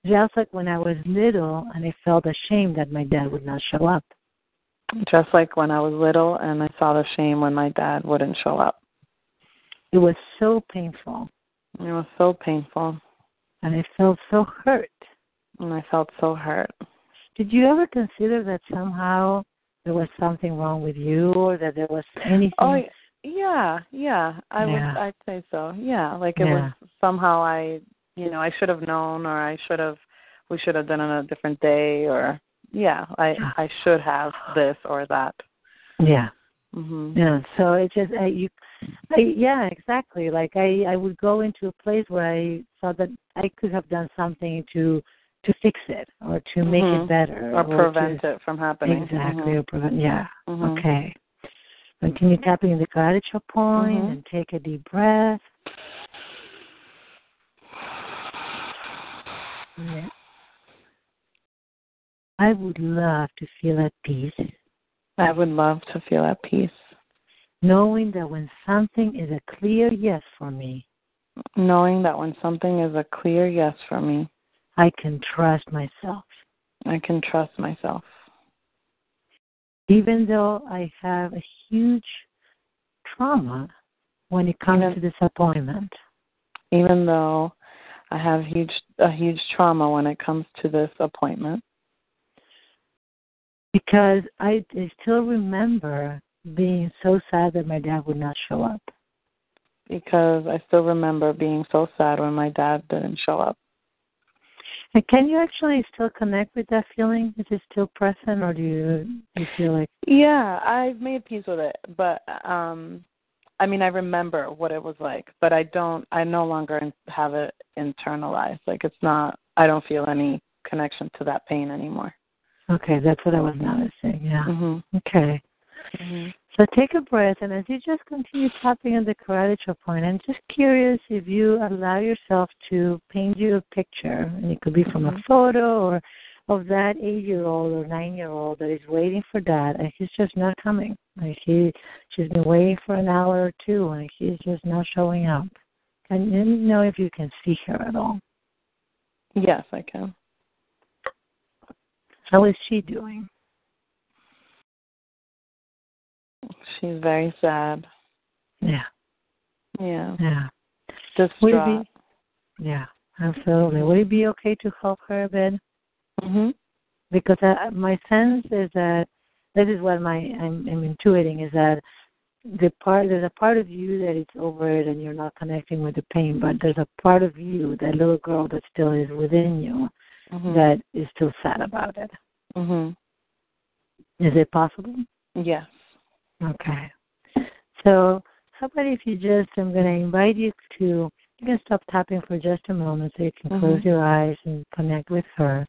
Just like when I was little and I felt ashamed that my dad would not show up. Just like when I was little and I saw the shame when my dad wouldn't show up. It was so painful. It was so painful. And I felt so hurt. And I felt so hurt. Did you ever consider that somehow there was something wrong with you or that there was anything? Oh, yeah, yeah. I Yeah. would I'd say so. Yeah, like it Yeah. was somehow I, you know, I should have known or I should have we should have done it on a different day or yeah, I I should have this or that. Yeah. Mhm. Yeah. So it just I, you, I, yeah, exactly. Like I, I would go into a place where I thought that I could have done something to to fix it or to make Mhm. it better Or to- prevent it from happening. Exactly, Mhm. or prevent. Yeah. Mhm. Okay. Continue tapping the gratitude point Mhm. and take a deep breath. Yeah. I would love to feel at peace, I would love to feel at peace, knowing that when something is a clear yes for me, knowing that when something is a clear yes for me, I can trust myself. I can trust myself. Even though I have a huge trauma when it comes Even- to disappointment. Even though I have huge a huge trauma when it comes to this appointment. Because I, I still remember being so sad that my dad would not show up. because I still remember being so sad when my dad didn't show up. And can you actually still connect with that feeling? Is it still present, or do you, do you feel like Yeah, I've made peace with it, but um I mean I remember what it was like, but I don't I no longer have it internalized. Like it's not I don't feel any connection to that pain anymore. okay? That's what I was noticing. Yeah. Mhm. Okay. Mhm. So take a breath, and as you just continue tapping on the gratitude point, I'm just curious if you allow yourself to paint you a picture, and it could be from a Mhm. photo or of that eight-year-old or nine-year-old that is waiting for dad, and he's just not coming. Like he, she's been waiting for an hour or two, and he's just not showing up. And you know if you can see her at all. Yes, I can. How is she doing? She's very sad. Yeah, Yeah. yeah, Distraught. Would it be- yeah, absolutely. Would it be okay to help her a bit? Mhm. because I, my sense is that this is what my I'm, I'm intuiting is that the part there's a part of you that it's over it and you're not connecting with the pain, but there's a part of you, that little girl that still is within you, Mhm. that is still sad about it. Mhm. Is it possible? Yes. Okay. So how about if you just I'm gonna invite you to you can stop tapping for just a moment so you can close Mhm. your eyes and connect with her.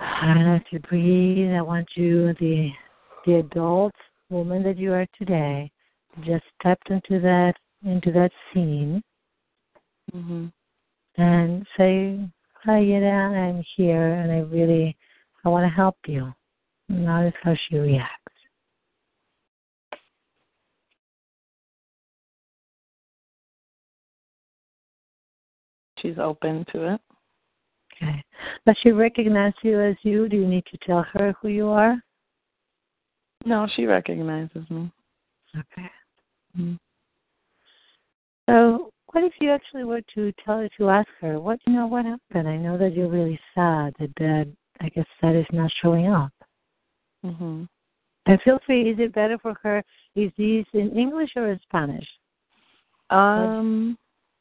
And as you breathe, I want you, the the adult woman that you are today, just step into that into that scene Mhm. and say, "Hi, Yeda, I'm here, and I really I want to help you." And notice how she reacts. She's open to it. Okay. Does she recognize you as you? Do you need to tell her who you are? No, she recognizes me. Okay. Mhm. So, what if you actually were to tell her to ask her, what you know, what happened? I know that you're really sad that Dad, I guess, that is not showing up. Mm-hmm. And feel free. Is it better for her? Is this in English or in Spanish? Um,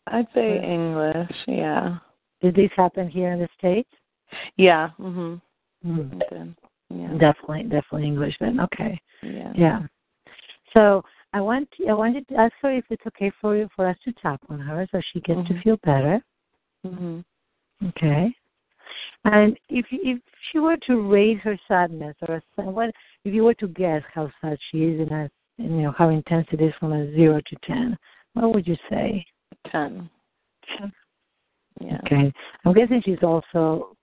I'd say? English. Yeah. Did these happen here in the states? Yeah. Mhm. Mm. Yeah. Definitely, definitely English then. Okay. Yeah. Yeah. So I want I wanted to ask her if it's okay for you for us to tap on her so she gets to Mhm. feel better. Mhm. Okay. And if if she were to rate her sadness or a, what if you were to guess how sad she is and you know how intense it is from a zero to ten, what would you say? Ten. Ten. Yeah. Okay. I'm guessing she's also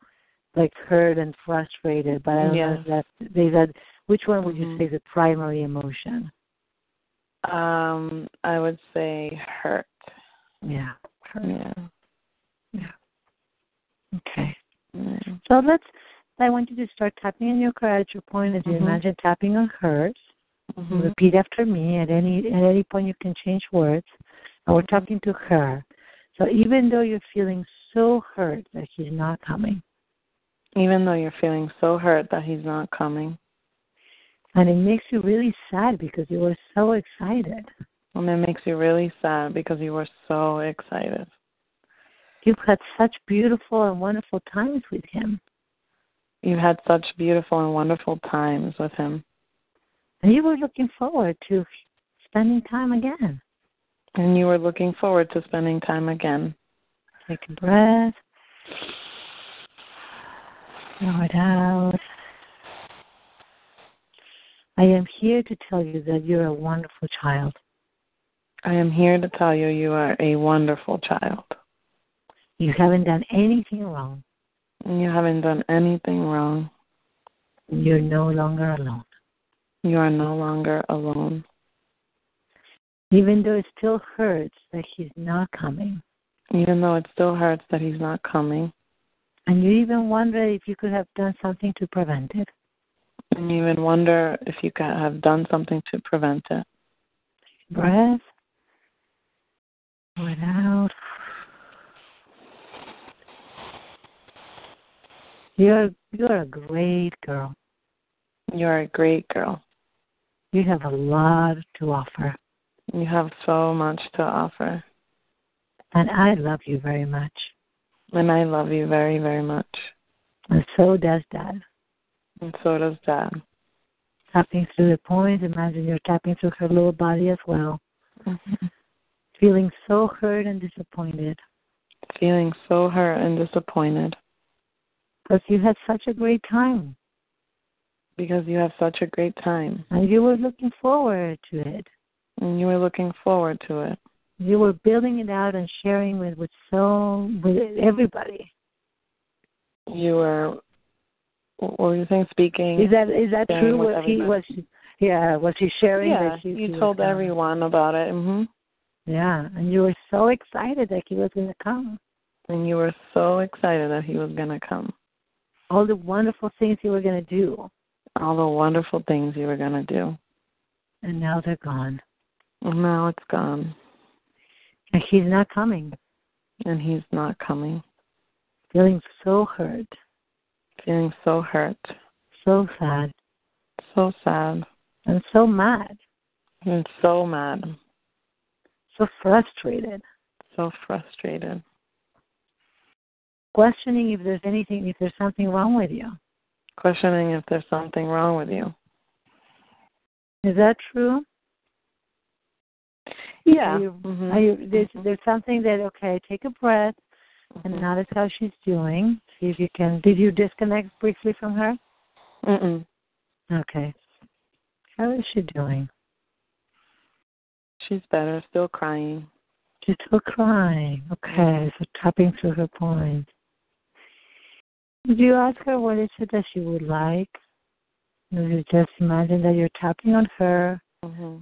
like hurt and frustrated, but I don't Yeah. know if that's they said which one would you Mhm. say is the primary emotion? Um, I would say hurt. Yeah. Hurt. Yeah. Okay. yeah. So let's I want you to start tapping on your gratitude point as you Mhm. imagine tapping on hers. Mhm. Repeat after me. At any at any point you can change words. And we're talking to her. So even though you're feeling so hurt that he's not coming, Even though you're feeling so hurt that he's not coming, and it makes you really sad because you were so excited. and it makes you really sad because you were so excited. You've had such beautiful and wonderful times with him. You've had such beautiful and wonderful times with him, And you were looking forward to spending time again. And you are looking forward to spending time again. Take a breath. Blow it out. I am here to tell you that you're a wonderful child. I am here to tell you you are a wonderful child. You haven't done anything wrong. You haven't done anything wrong. You're no longer alone. You are no longer alone. Even though it still hurts that he's not coming. Even though it still hurts that he's not coming. And you even wonder if you could have done something to prevent it. And you even wonder if you could have done something to prevent it. Breath. Out. You're you're a great girl. You're a great girl. You have a lot to offer. You have so much to offer. And I love you very much. And I love you very, very much. And so does Dad. And so does Dad. Tapping through the point, imagine you're tapping through her little body as well. Mm-hmm. Feeling so hurt and disappointed. Feeling so hurt and disappointed Because you had such a great time. because you have such a great time. And you were looking forward to it. And you were looking forward to it. You were building it out and sharing with with so with everybody. You were, what were you saying, speaking? Is that is that true? Was he was yeah, was he sharing yeah, she, you she told coming? everyone about it. hmm Yeah, and you were so excited that he was going to come. And you were so excited that he was going to come. All the wonderful things you were going to do, All the wonderful things you were going to do. and now they're gone. And now it's gone. And he's not coming. And he's not coming. Feeling so hurt, Feeling so hurt. so sad, So sad. and so mad, And so mad. so frustrated, So frustrated. questioning if there's anything, if there's something wrong with you. Questioning if there's something wrong with you. Is that true? Yeah. Are you, Mhm. are you, there's Mhm. there's something that okay, take a breath and notice how she's doing. See if you can. Did you disconnect briefly from her? Mm-mm. Okay. How is she doing? She's better. Still crying. She's still crying. Okay, so tapping through her point. Did you ask her what is it that she would like? You just imagine that you're tapping on her hmm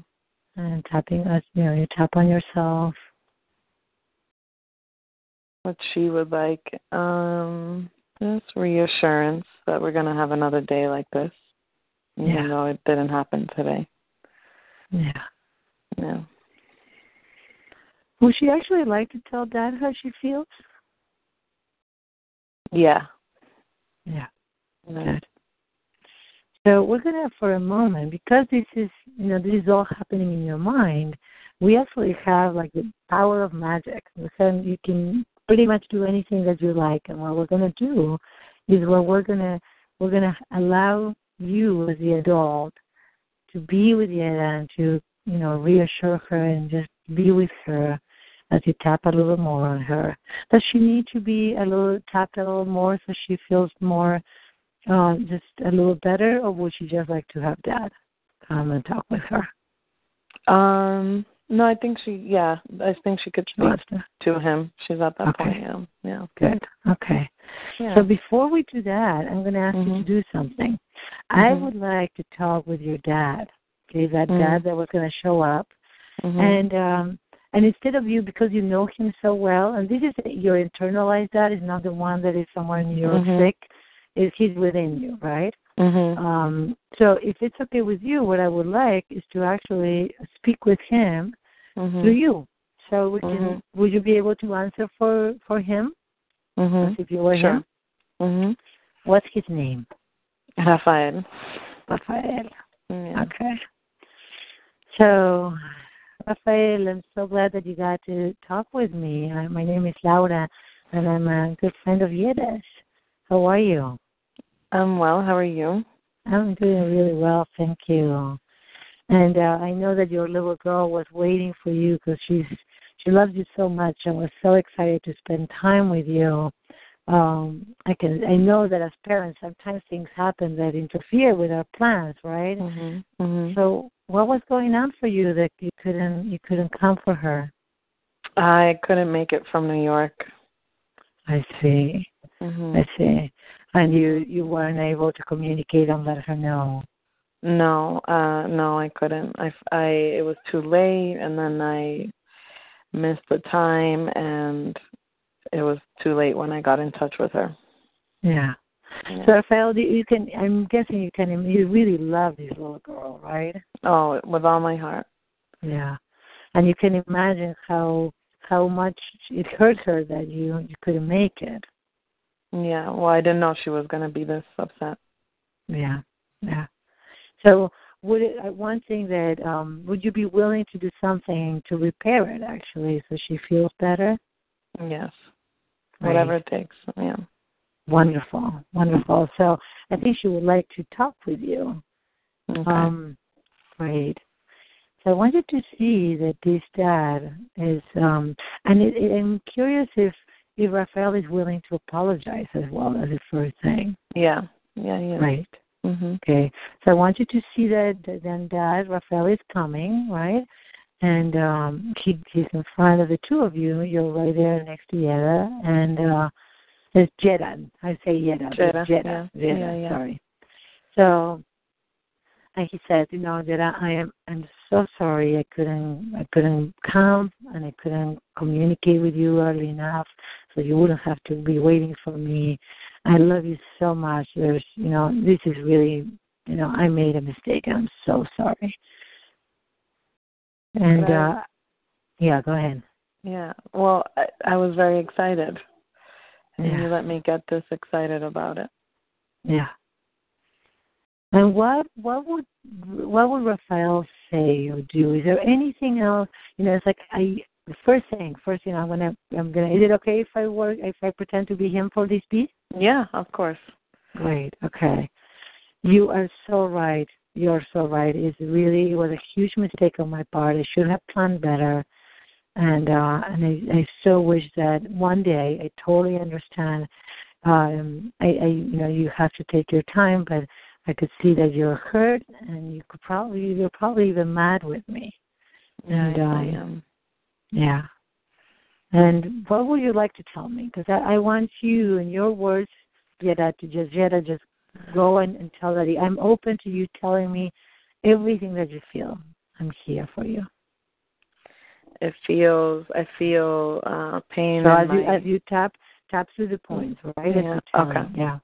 and tapping us, you know, you tap on yourself. What she would like. Um, just reassurance that we're gonna have another day like this, even Yeah. though it didn't happen today. Yeah. Yeah. Would she actually like to tell Dad how she feels? Yeah. Yeah. Yeah. Good. So we're gonna, for a moment, because this is, you know, this is all happening in your mind. We actually have like the power of magic. So you can pretty much do anything that you like. And what we're gonna do is what we're gonna we're gonna allow you as the adult to be with Yeda and to, you know, reassure her and just be with her as you tap a little more on her. Does she need to be a little tapped a little more so she feels more uh, just a little better, or would she just like to have Dad come and talk with her? Um, no, I think she. Yeah, I think she could speak to him. She's at that Okay. point. Yeah. Yeah. Good. Okay. Yeah. So before we do that, I'm going to ask you to Mhm. do something. I Mhm. would like to talk with your dad. Okay, that Mhm. dad that was going to show up, Mhm. and um, and instead of you, because you know him so well, and this is your internalized dad is not the one that is somewhere in New York Mhm. sick. Is he's within you, right? Mhm. Um, so if it's okay with you, what I would like is to actually speak with him Mhm. through you. So we can. Mhm. Would you be able to answer for for him Mhm. if you were Sure. him? Mhm. What's his name? Rafael. Rafael. Yeah. Okay. So, Rafael, I'm so glad that you got to talk with me. Uh, my name is Laura, and I'm a good friend of Yiddish. How are you? I'm well. How are you? I'm doing really well, thank you. And uh, I know that your little girl was waiting for you because she's she loves you so much and was so excited to spend time with you. Um, I can I know that as parents sometimes things happen that interfere with our plans, right? Mhm. Mhm. So what was going on for you that you couldn't you couldn't come for her? I couldn't make it from New York. I see. Mhm. I see. And you you weren't able to communicate and let her know. No, uh no, I couldn't. I I it was too late and then I missed the time and it was too late when I got in touch with her. Yeah. Yeah. So Rafael, you can I'm guessing you can you really love this little girl, right? oh, with all my heart. Yeah. And you can imagine how how much it hurt her that you you couldn't make it. Yeah, well, I didn't know she was going to be this upset. Yeah. Yeah. So would it uh, one thing that um would you be willing to do something to repair it actually so she feels better? Yes. Right. Whatever it takes. Yeah. Wonderful. Wonderful. So I think she would like to talk with you. Okay. Um great. So I wanted to see that this dad is um and it, it, I'm curious if if Raphael is willing to apologize as well as the first thing. yeah. Yeah, yeah. Right. Mhm. Okay. So I want you to see that that then Dad Raphael is coming, right? And um he he's in front of the two of you. You're right there next to Yeda and uh it's Jeda. I say Yeda. Jeda, Jeda. yeah. Jeda, Yeah, yeah. sorry. So and he said, you know, that I, I am I'm so sorry I couldn't I couldn't come and I couldn't communicate with you early enough so you wouldn't have to be waiting for me. I love you so much. There's you know, this is really you know, I made a mistake I'm so sorry. And uh yeah, go ahead. Yeah. Well, I, I was very excited. And Yeah. you let me get this excited about it. Yeah. And what what would what would Raphael say or do? Is there anything else? You know, it's like I the first thing, first thing I'm gonna I'm gonna. Is it okay if I work if I pretend to be him for this piece? Yeah, of course. Great. Okay. You are so right. You're so right. It's really it was a huge mistake on my part. I should have planned better. And uh and I, I so wish that one day I totally understand. Um I, I you know, you have to take your time but I could see that you're hurt and you could probably you're probably even mad with me. And, I um, am. Yeah. And what would you like to tell me? Because I, I want you, in your words, Yeda, to just Yeda, just go and, and tell Daddy, I'm open to you telling me everything that you feel. I'm here for you. It feels. I feel uh pain. So in as you my- as you tap tap through the points, right? Yeah, okay. Yeah.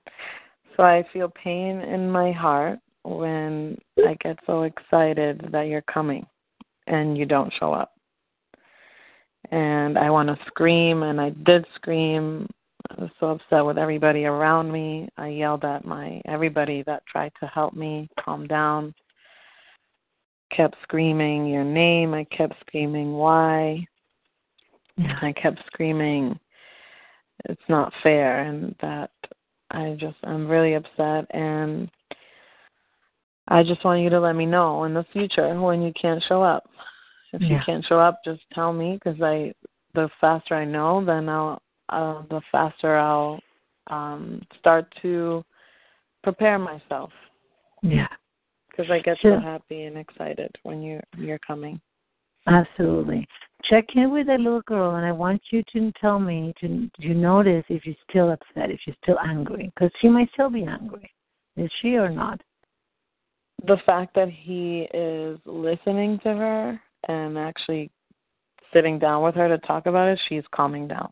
So I feel pain in my heart when I get so excited that you're coming and you don't show up. And I want to scream, and I did scream. I was so upset with everybody around me. I yelled at my everybody that tried to help me calm down. Kept screaming your name. I kept screaming why. I kept screaming it's not fair and that I just I'm really upset and I just want you to let me know in the future when you can't show up. If you can't show up, just tell me because I the faster I know, then I'll uh, the faster I'll um start to prepare myself Yeah. because I get Sure. so happy and excited when you're you're coming. Absolutely. Check in with that little girl, and I want you to tell me to to notice if she's still upset, if she's still angry, because she might still be angry. Is she or not? The fact that he is listening to her and actually sitting down with her to talk about it, she's calming down.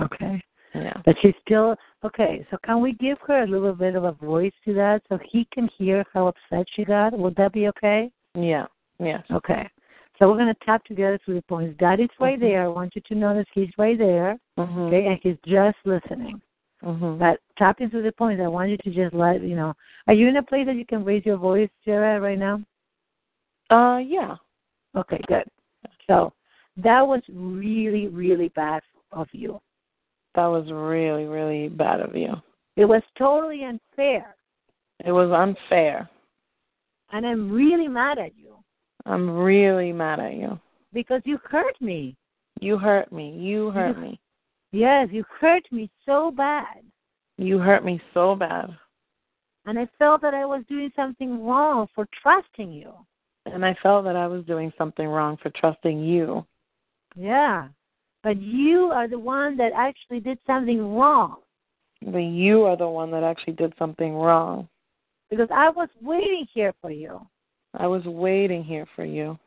Okay. Yeah. But she's still okay. So can we give her a little bit of a voice to that so he can hear how upset she got? Would that be okay? Yeah. Yes. Okay. So we're going to tap together through the points. God is right Mhm. there. I want you to notice He's right there. Mhm. Okay, and He's just listening. Mhm. But tap into the points. I want you to just let you know. Are you in a place that you can raise your voice, Jared, right now? Uh yeah. Okay, good. So that was really, really bad of you. That was really, really bad of you. It was totally unfair, It was unfair. and I'm really mad at you I'm really mad at you. because you hurt me. You hurt me. You hurt me. Yes, you hurt me so bad. You hurt me so bad. And I felt that I was doing something wrong for trusting you. And I felt that I was doing something wrong for trusting you. Yeah. But you are the one that actually did something wrong But you are the one that actually did something wrong. because I was waiting here for you. I was waiting here for you.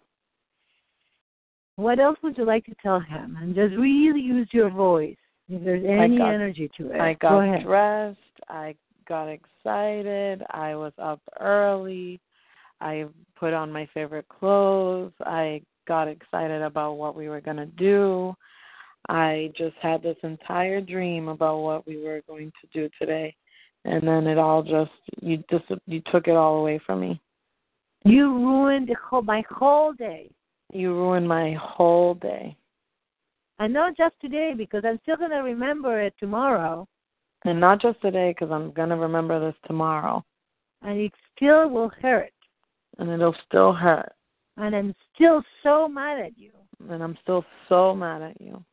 What else would you like to tell him? And just really use your voice if there's any got- energy to it. I Go got ahead. dressed. I got excited. I was up early. I put on my favorite clothes. I got excited about what we were going to do. I just had this entire dream about what we were going to do today. And then it all just you just you took it all away from me. You ruined whole, my whole day. You ruined my whole day. And not just today because I'm still going to remember it tomorrow. And not just today cuz I'm going to remember this tomorrow And it still will hurt. And it'll still hurt. And I'm still so mad at you. And I'm still so mad at you.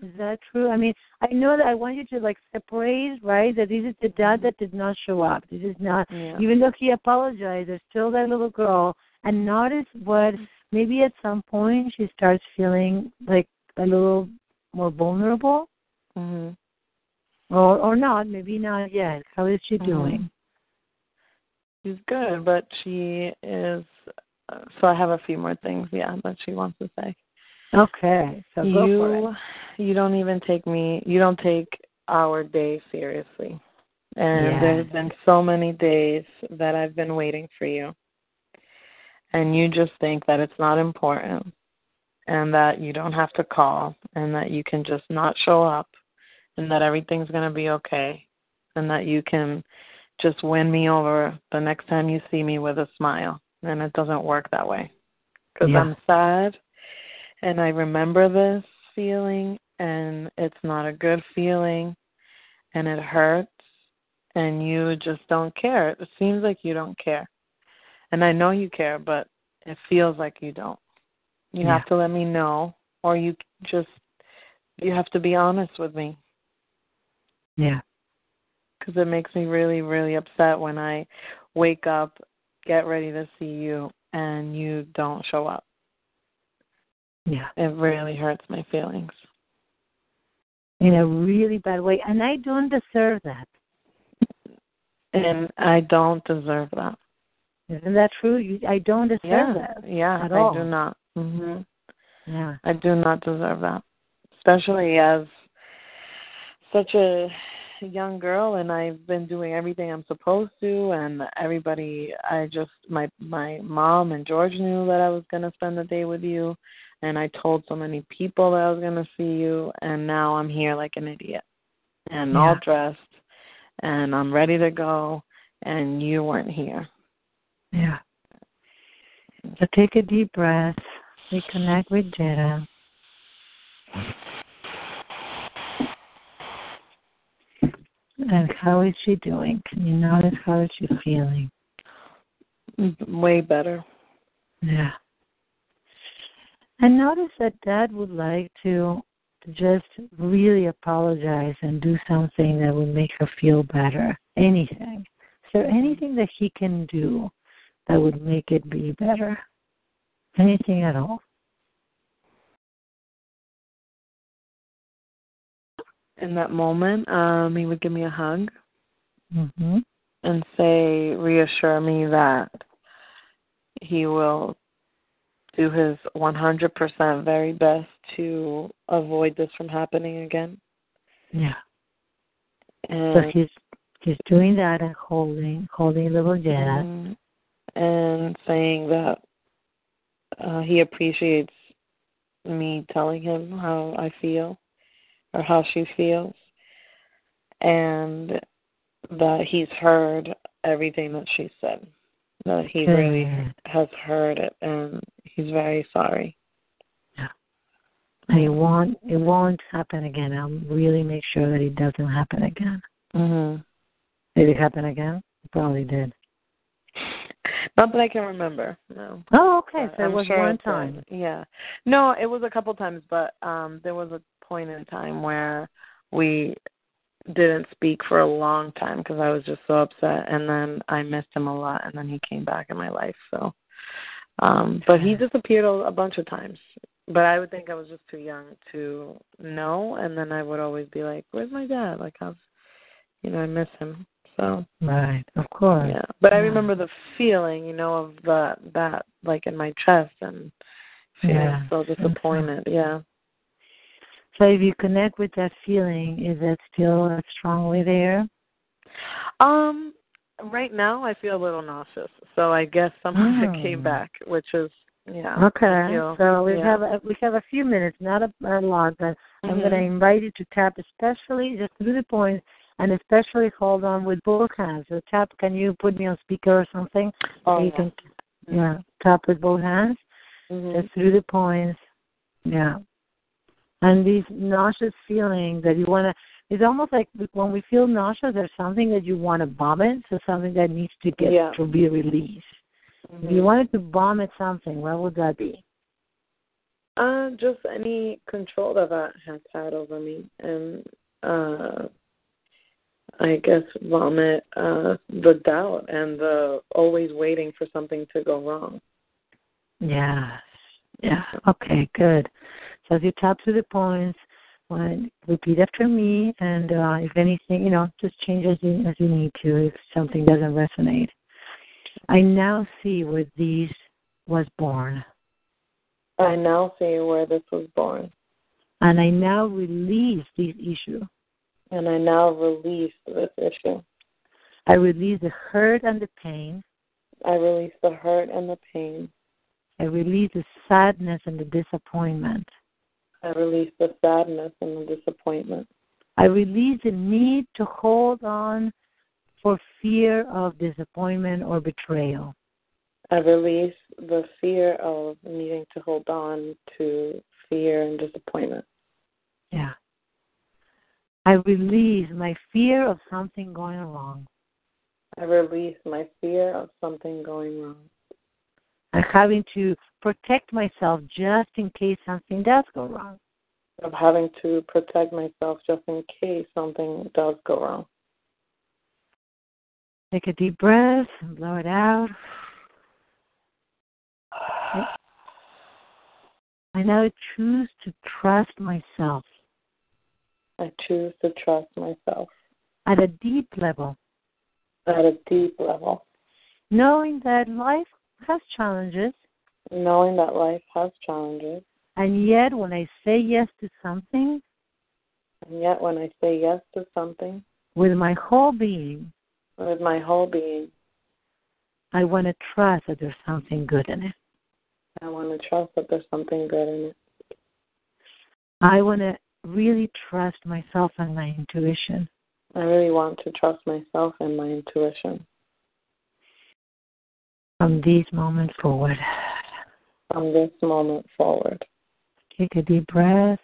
Is that true? I mean, I know that I want you to like separate, right? That this is the dad that did not show up. This is not, Yeah. even though he apologized, there's still that little girl. And notice what maybe at some point she starts feeling like a little more vulnerable, Mhm. or or not. Maybe not yet. How is she Mhm. doing? She's good, but she is. Uh, so I have a few more things, yeah, that she wants to say. Okay, so you, you don't even take me. You don't take our day seriously, and Yes. there's been so many days that I've been waiting for you, and you just think that it's not important, and that you don't have to call, and that you can just not show up, and that everything's gonna be okay, and that you can just win me over the next time you see me with a smile. And it doesn't work that way. Because Yeah. I'm sad and I remember this feeling and it's not a good feeling and it hurts and you just don't care. It seems like you don't care. And I know you care, but it feels like you don't. You Yeah. have to let me know or you just you have to be honest with me Yeah. Because it makes me really, really upset when I wake up, get ready to see you, and you don't show up. Yeah. It really hurts my feelings. In a really bad way, and I don't deserve that. And I don't deserve that. Isn't that true? You, I don't deserve yeah, that. yeah, at I all. do not. Mhm. Yeah. I do not deserve that, especially as such a young girl and I've been doing everything I'm supposed to and everybody I just my my mom and George knew that I was going to spend the day with you and I told so many people that I was going to see you and now I'm here like an idiot and all dressed and I'm ready to go and you weren't here. Yeah. So take a deep breath. Reconnect with Jetta. And how is she doing? Can you notice how is she feeling? Mm, way better. Yeah. And notice that Dad would like to to just really apologize and do something that would make her feel better. Anything. Is there anything that he can do that would make it be better? Anything at all? In that moment, um, he would give me a hug Mhm. and say, reassure me that he will do his 100% very best to avoid this from happening again. Yeah. And So he's he's doing that and holding holding little Jetta. Mhm. and saying that uh, he appreciates me telling him how I feel or how she feels, and that he's heard everything that she said. That he really has heard it, and he's very sorry. Yeah, and it won't it won't happen again. I'll really make sure that it doesn't happen again. Mhm. Did it happen again? It probably did. Not that I can remember. No. Oh, okay. So it was sure one it did. time. Yeah. No, it was a couple times, but um there was a point in time where we didn't speak for a long time because I was just so upset and then I missed him a lot and then he came back in my life. So um but he disappeared a, a bunch of times. But I would think I was just too young to know and then I would always be like, Where's my dad? Like how's you know, I miss him. So Right. Of course. yeah, but I remember the feeling, you know, of the that like in my chest and feeling Yeah. so disappointed. Yeah. So if you connect with that feeling, is it still strongly there? Um, right now I feel a little nauseous, so I guess somehow it came Mm. back, which is yeah. Okay. So we yeah. have a, we have a few minutes, not a, a lot, but I'm Mhm. going to invite you to tap, especially just through the points, and especially hold on with both hands. So tap. Can you put me on speaker or something? Oh, So you yeah. can, yeah, tap with both hands. Mhm. just through the points. Yeah. And these nauseous feelings that you want to, it's almost like when we feel nauseous, there's something that you want to vomit, so something that needs to get Yeah. to be released. If Mhm. you wanted to vomit something, what would that be? Uh, just any control that that has had over me, and uh, I guess vomit uh the doubt and the always waiting for something to go wrong. Yes. Yeah. Okay, good. So as you tap through the points, when repeat after me, and uh, if anything, you know, just change as you as you need to if something doesn't resonate. I now see where these was born, I now see where this was born, and I now release this issue. and I now release this issue. I release the hurt and the pain. I release the hurt and the pain. I release the sadness and the disappointment. I release the sadness and the disappointment. I release the need to hold on for fear of disappointment or betrayal. I release the fear of needing to hold on to fear and disappointment. Yeah. I release my fear of something going wrong. I release my fear of something going wrong. And having to protect myself just in case something does go wrong. Of having to protect myself just in case something does go wrong. Take a deep breath and blow it out. I now choose to trust myself I choose to trust myself at a deep level, at a deep level, knowing that life has challenges, knowing that life has challenges. and yet when I say yes to something And yet, when I say yes to something with my whole being, with my whole being, I want to trust that there's something good in it. I want to trust that there's something good in it. I want to really trust myself and my intuition. I really want to trust myself and my intuition from this moment forward. from this moment forward. Take a deep breath.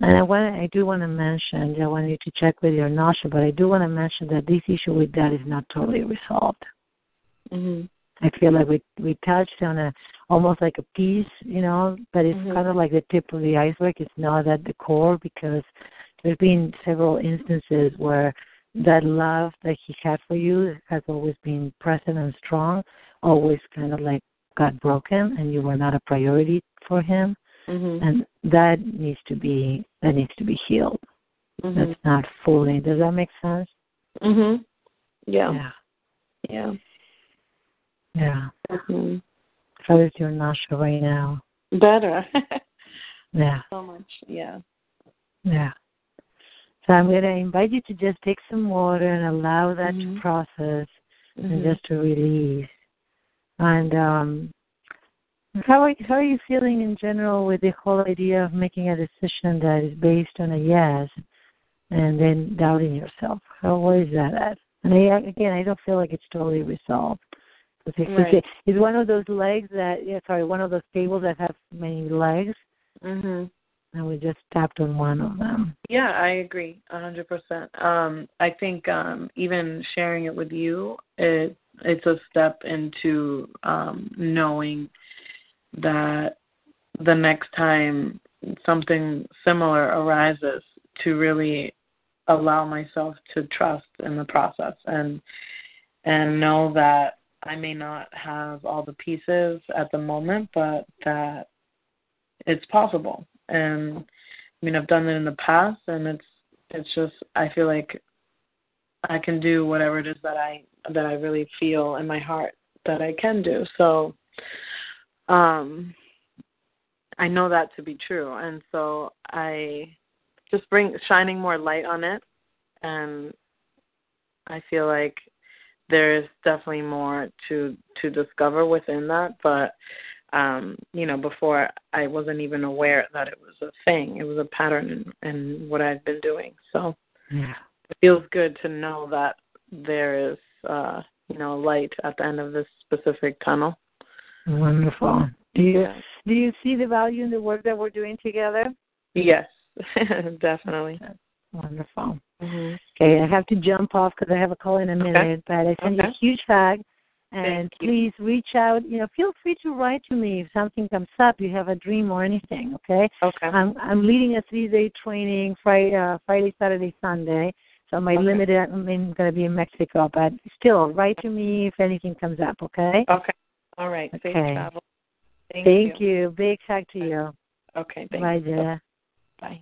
And I want I do want to mention, I want you to check with your nausea, but I do want to mention that this issue with that is not totally resolved. Mm-hmm. I feel like we we touched on a almost like a piece, you know, but it's Mhm. kind of like the tip of the iceberg. It's not at the core because there's been several instances where that love that he had for you has always been present and strong, always kind of like got broken and you were not a priority for him Mhm. and that needs to be that needs to be healed Mhm. that's not fully does that make sense Mhm. Yeah. yeah Yeah. yeah Mhm. how is your nausea right now Better. yeah so much. Yeah. yeah so i'm going to invite you to just take some water and allow that Mhm. to process and Mhm. just to release and um how are how are you feeling in general with the whole idea of making a decision that is based on a yes and then doubting yourself? How where is that at? And I, again, I don't feel like it's totally resolved. It's, Right. it's one of those legs that, yeah, sorry, one of those tables that have many legs, Mm Mhm. And we just tapped on one of them. Yeah, I agree, a hundred percent. Um, I think um, even sharing it with you, it it's a step into um, knowing that the next time something similar arises, to really allow myself to trust in the process and and know that I may not have all the pieces at the moment, but that it's possible. And I mean, I've done it in the past, and it's it's just I feel like I can do whatever it is that I that I really feel in my heart that I can do. So, um, I know that to be true, and so I just bring shining more light on it, and I feel like there is definitely more to to discover within that, but um, you know, before I wasn't even aware that it was a thing. It was a pattern in, in what I've been doing. So Yeah. it feels good to know that there is, uh, you know, light at the end of this specific tunnel. Wonderful. Do you Yeah. do you see the value in the work that we're doing together? Yes, definitely. Wonderful. Mm-hmm. Okay, I have to jump off because I have a call in a minute, but I send you a huge hug. And Thank you. please reach out. You know, feel free to write to me if something comes up, you have a dream or anything. Okay. Okay. I'm I'm leading a three day training Friday, uh, Friday, Saturday, Sunday. So my Okay. limited. I'm going to be in Mexico, but still, write to me if anything comes up. Okay. Okay. All right. Safe Okay. travel. Thank, Thank you. Big hug to you. Okay. Thanks. Bye, dear. Bye.